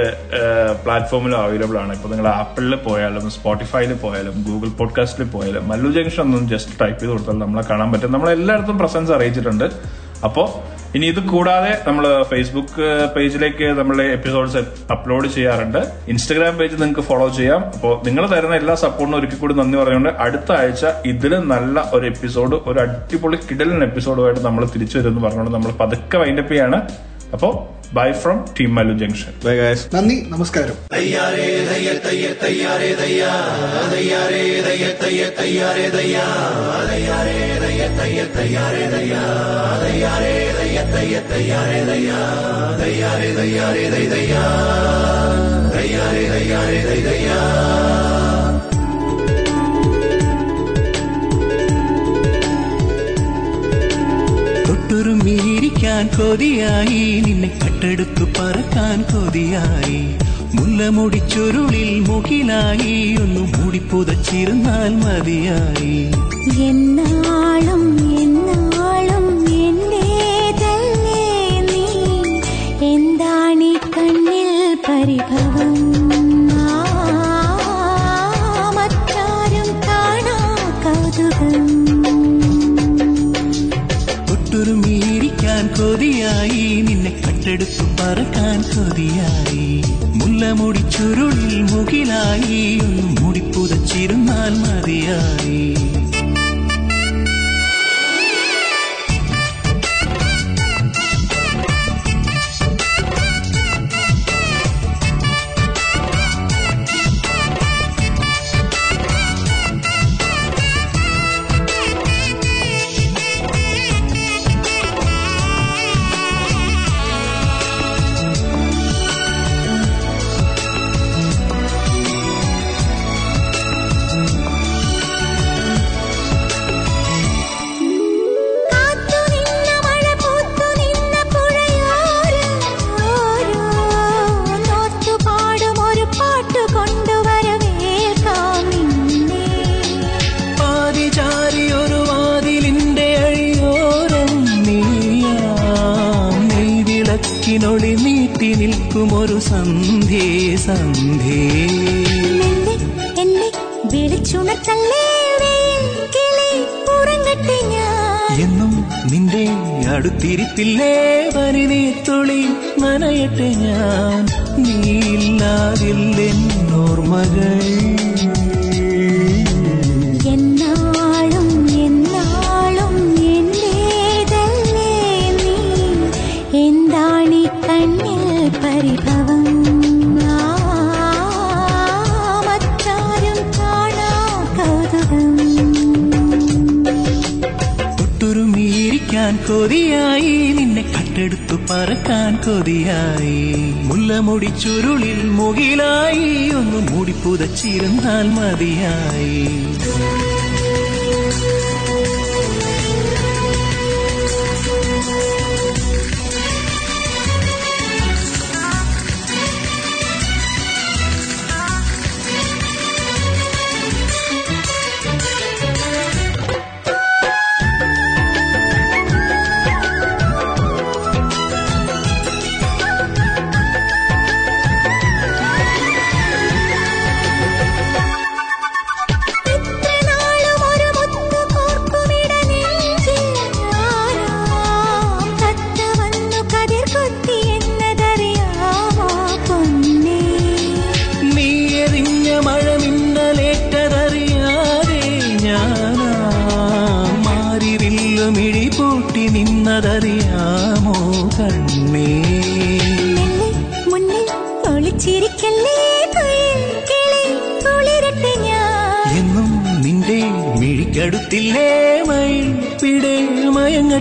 പ്ലാറ്റ്ഫോമിലും അവൈലബിൾ ആണ്. ഇപ്പൊ നിങ്ങൾ ആപ്പിളിൽ പോയാലും സ്പോട്ടിഫൈയിൽ പോയാലും ഗൂഗിൾ പോഡ്കാസ്റ്റിൽ പോയാലും മല്ലു ജംഗ്ഷൻ ഒന്നും ജസ്റ്റ് ടൈപ്പ് ചെയ്ത് കൊടുത്താൽ നമ്മളെ കാണാൻ പറ്റും. നമ്മളെല്ലായിടത്തും പ്രസൻസ് അറിയിച്ചിട്ടുണ്ട്. അപ്പോ ഇനി ഇത് കൂടാതെ നമ്മൾ ഫേസ്ബുക്ക് പേജിലേക്ക് നമ്മൾ എപ്പിസോഡ്സ് അപ്ലോഡ് ചെയ്യാറുണ്ട്. ഇൻസ്റ്റഗ്രാം പേജ് നിങ്ങൾക്ക് ഫോളോ ചെയ്യാം. അപ്പോൾ നിങ്ങൾ തരുന്ന എല്ലാ സപ്പോർട്ടിനും ഒരിക്കൽ കൂടി നന്ദി പറഞ്ഞുകൊണ്ട് അടുത്ത ആഴ്ച ഇതിൽ നല്ല ഒരു എപ്പിസോഡ് ഒരു അടിപൊളി കിടലൻ എപ്പിസോഡുമായിട്ട് നമ്മൾ തിരിച്ചു വരുമെന്ന് പറഞ്ഞുകൊണ്ട് നമ്മൾ പതുക്കെ വൈൻഡപ്പ് ചെയ്യാണ്. അപ്പോൾ bye from team Mallu Junction bye guys നന്ദി നമസ്കാരം. തയ്യാറേ തയ്യ തയ്യാറേ തയ്യാറേ തയ്യ തയ്യാറേ തയ്യാറേ തയ്യ തയ്യാറേ തയ്യ തയ്യാറേ. തൊട്ടുറുമ്മിയിരിക്കാൻ കൊതിയായി. നിന്നെ കട്ടെടുത്തു പറക്കാൻ കൊതിയായി. മുല്ലമുടിച്ചുരുളിൽ മുകിലായി ഒന്ന് മൂടിപ്പുതച്ചിരുന്നാൽ മതിയായി. എന്നാളും എന്നാളും എന്താണീ കണ്ണിൽ പരിഭവം? കട്ടെടുത്തു പറക്കാൻ കൊതിയായി മുല്ലമുടിച്ചുരുളിൽ മുകിലായി. ഒന്ന് മൂടിപ്പുതച്ചിരുന്നാൽ മതിയായി. അടുത്തിരിപ്പില്ലേ പറക്കാൻ കൊതിയായി. മുല്ലമുടിച്ചുരുളിൽ മുകിലായി. ഒന്ന് മൂടിപ്പുതച്ചിരുന്നാൽ മതിയായി.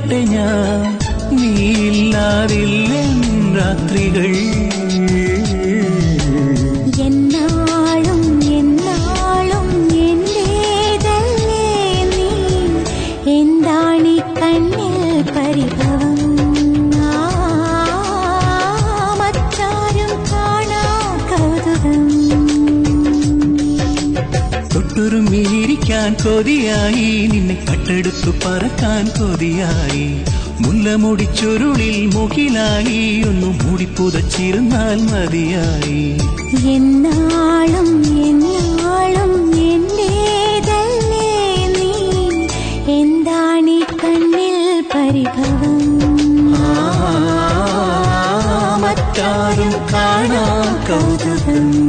hatinya കൊതിയായി. നിന്നെ കട്ടെടുത്തു പറക്കാൻ കൊതിയായി. മുല്ലമുടി ചുരുളിൽ മുകിലായി. ഒന്നു മൂടിപ്പുതച്ചിരുന്നാൽ മതിയായി. എന്നാളും എന്നാളും എന്റേതല്ലേ നീ എന്താണീ കണ്ണിൽ പരിഭവം? ആ, മറ്റാരും കാണാ കൗതുകം.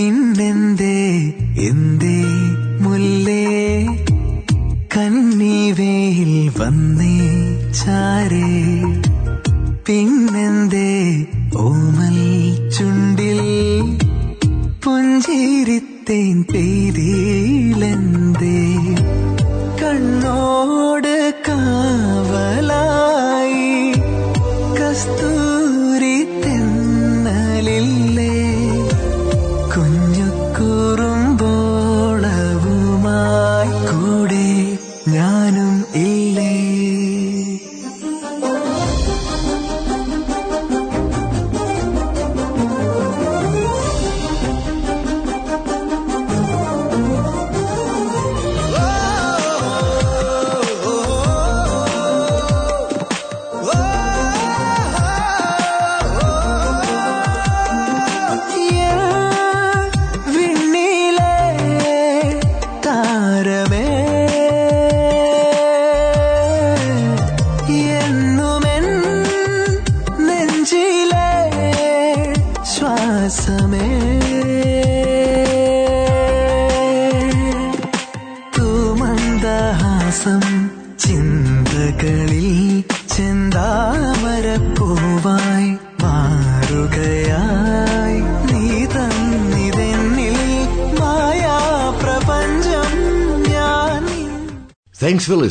പിന്നെന്തേ? എന്തേ മുല്ലേ? കന്നിവേയിൽ വന്നേ ചാരേ. പിന്നെന്തേ? ഓമൽ ചുണ്ടിൽ പുഞ്ചിരിത്തേൻ പെയ്തിലെന്തേ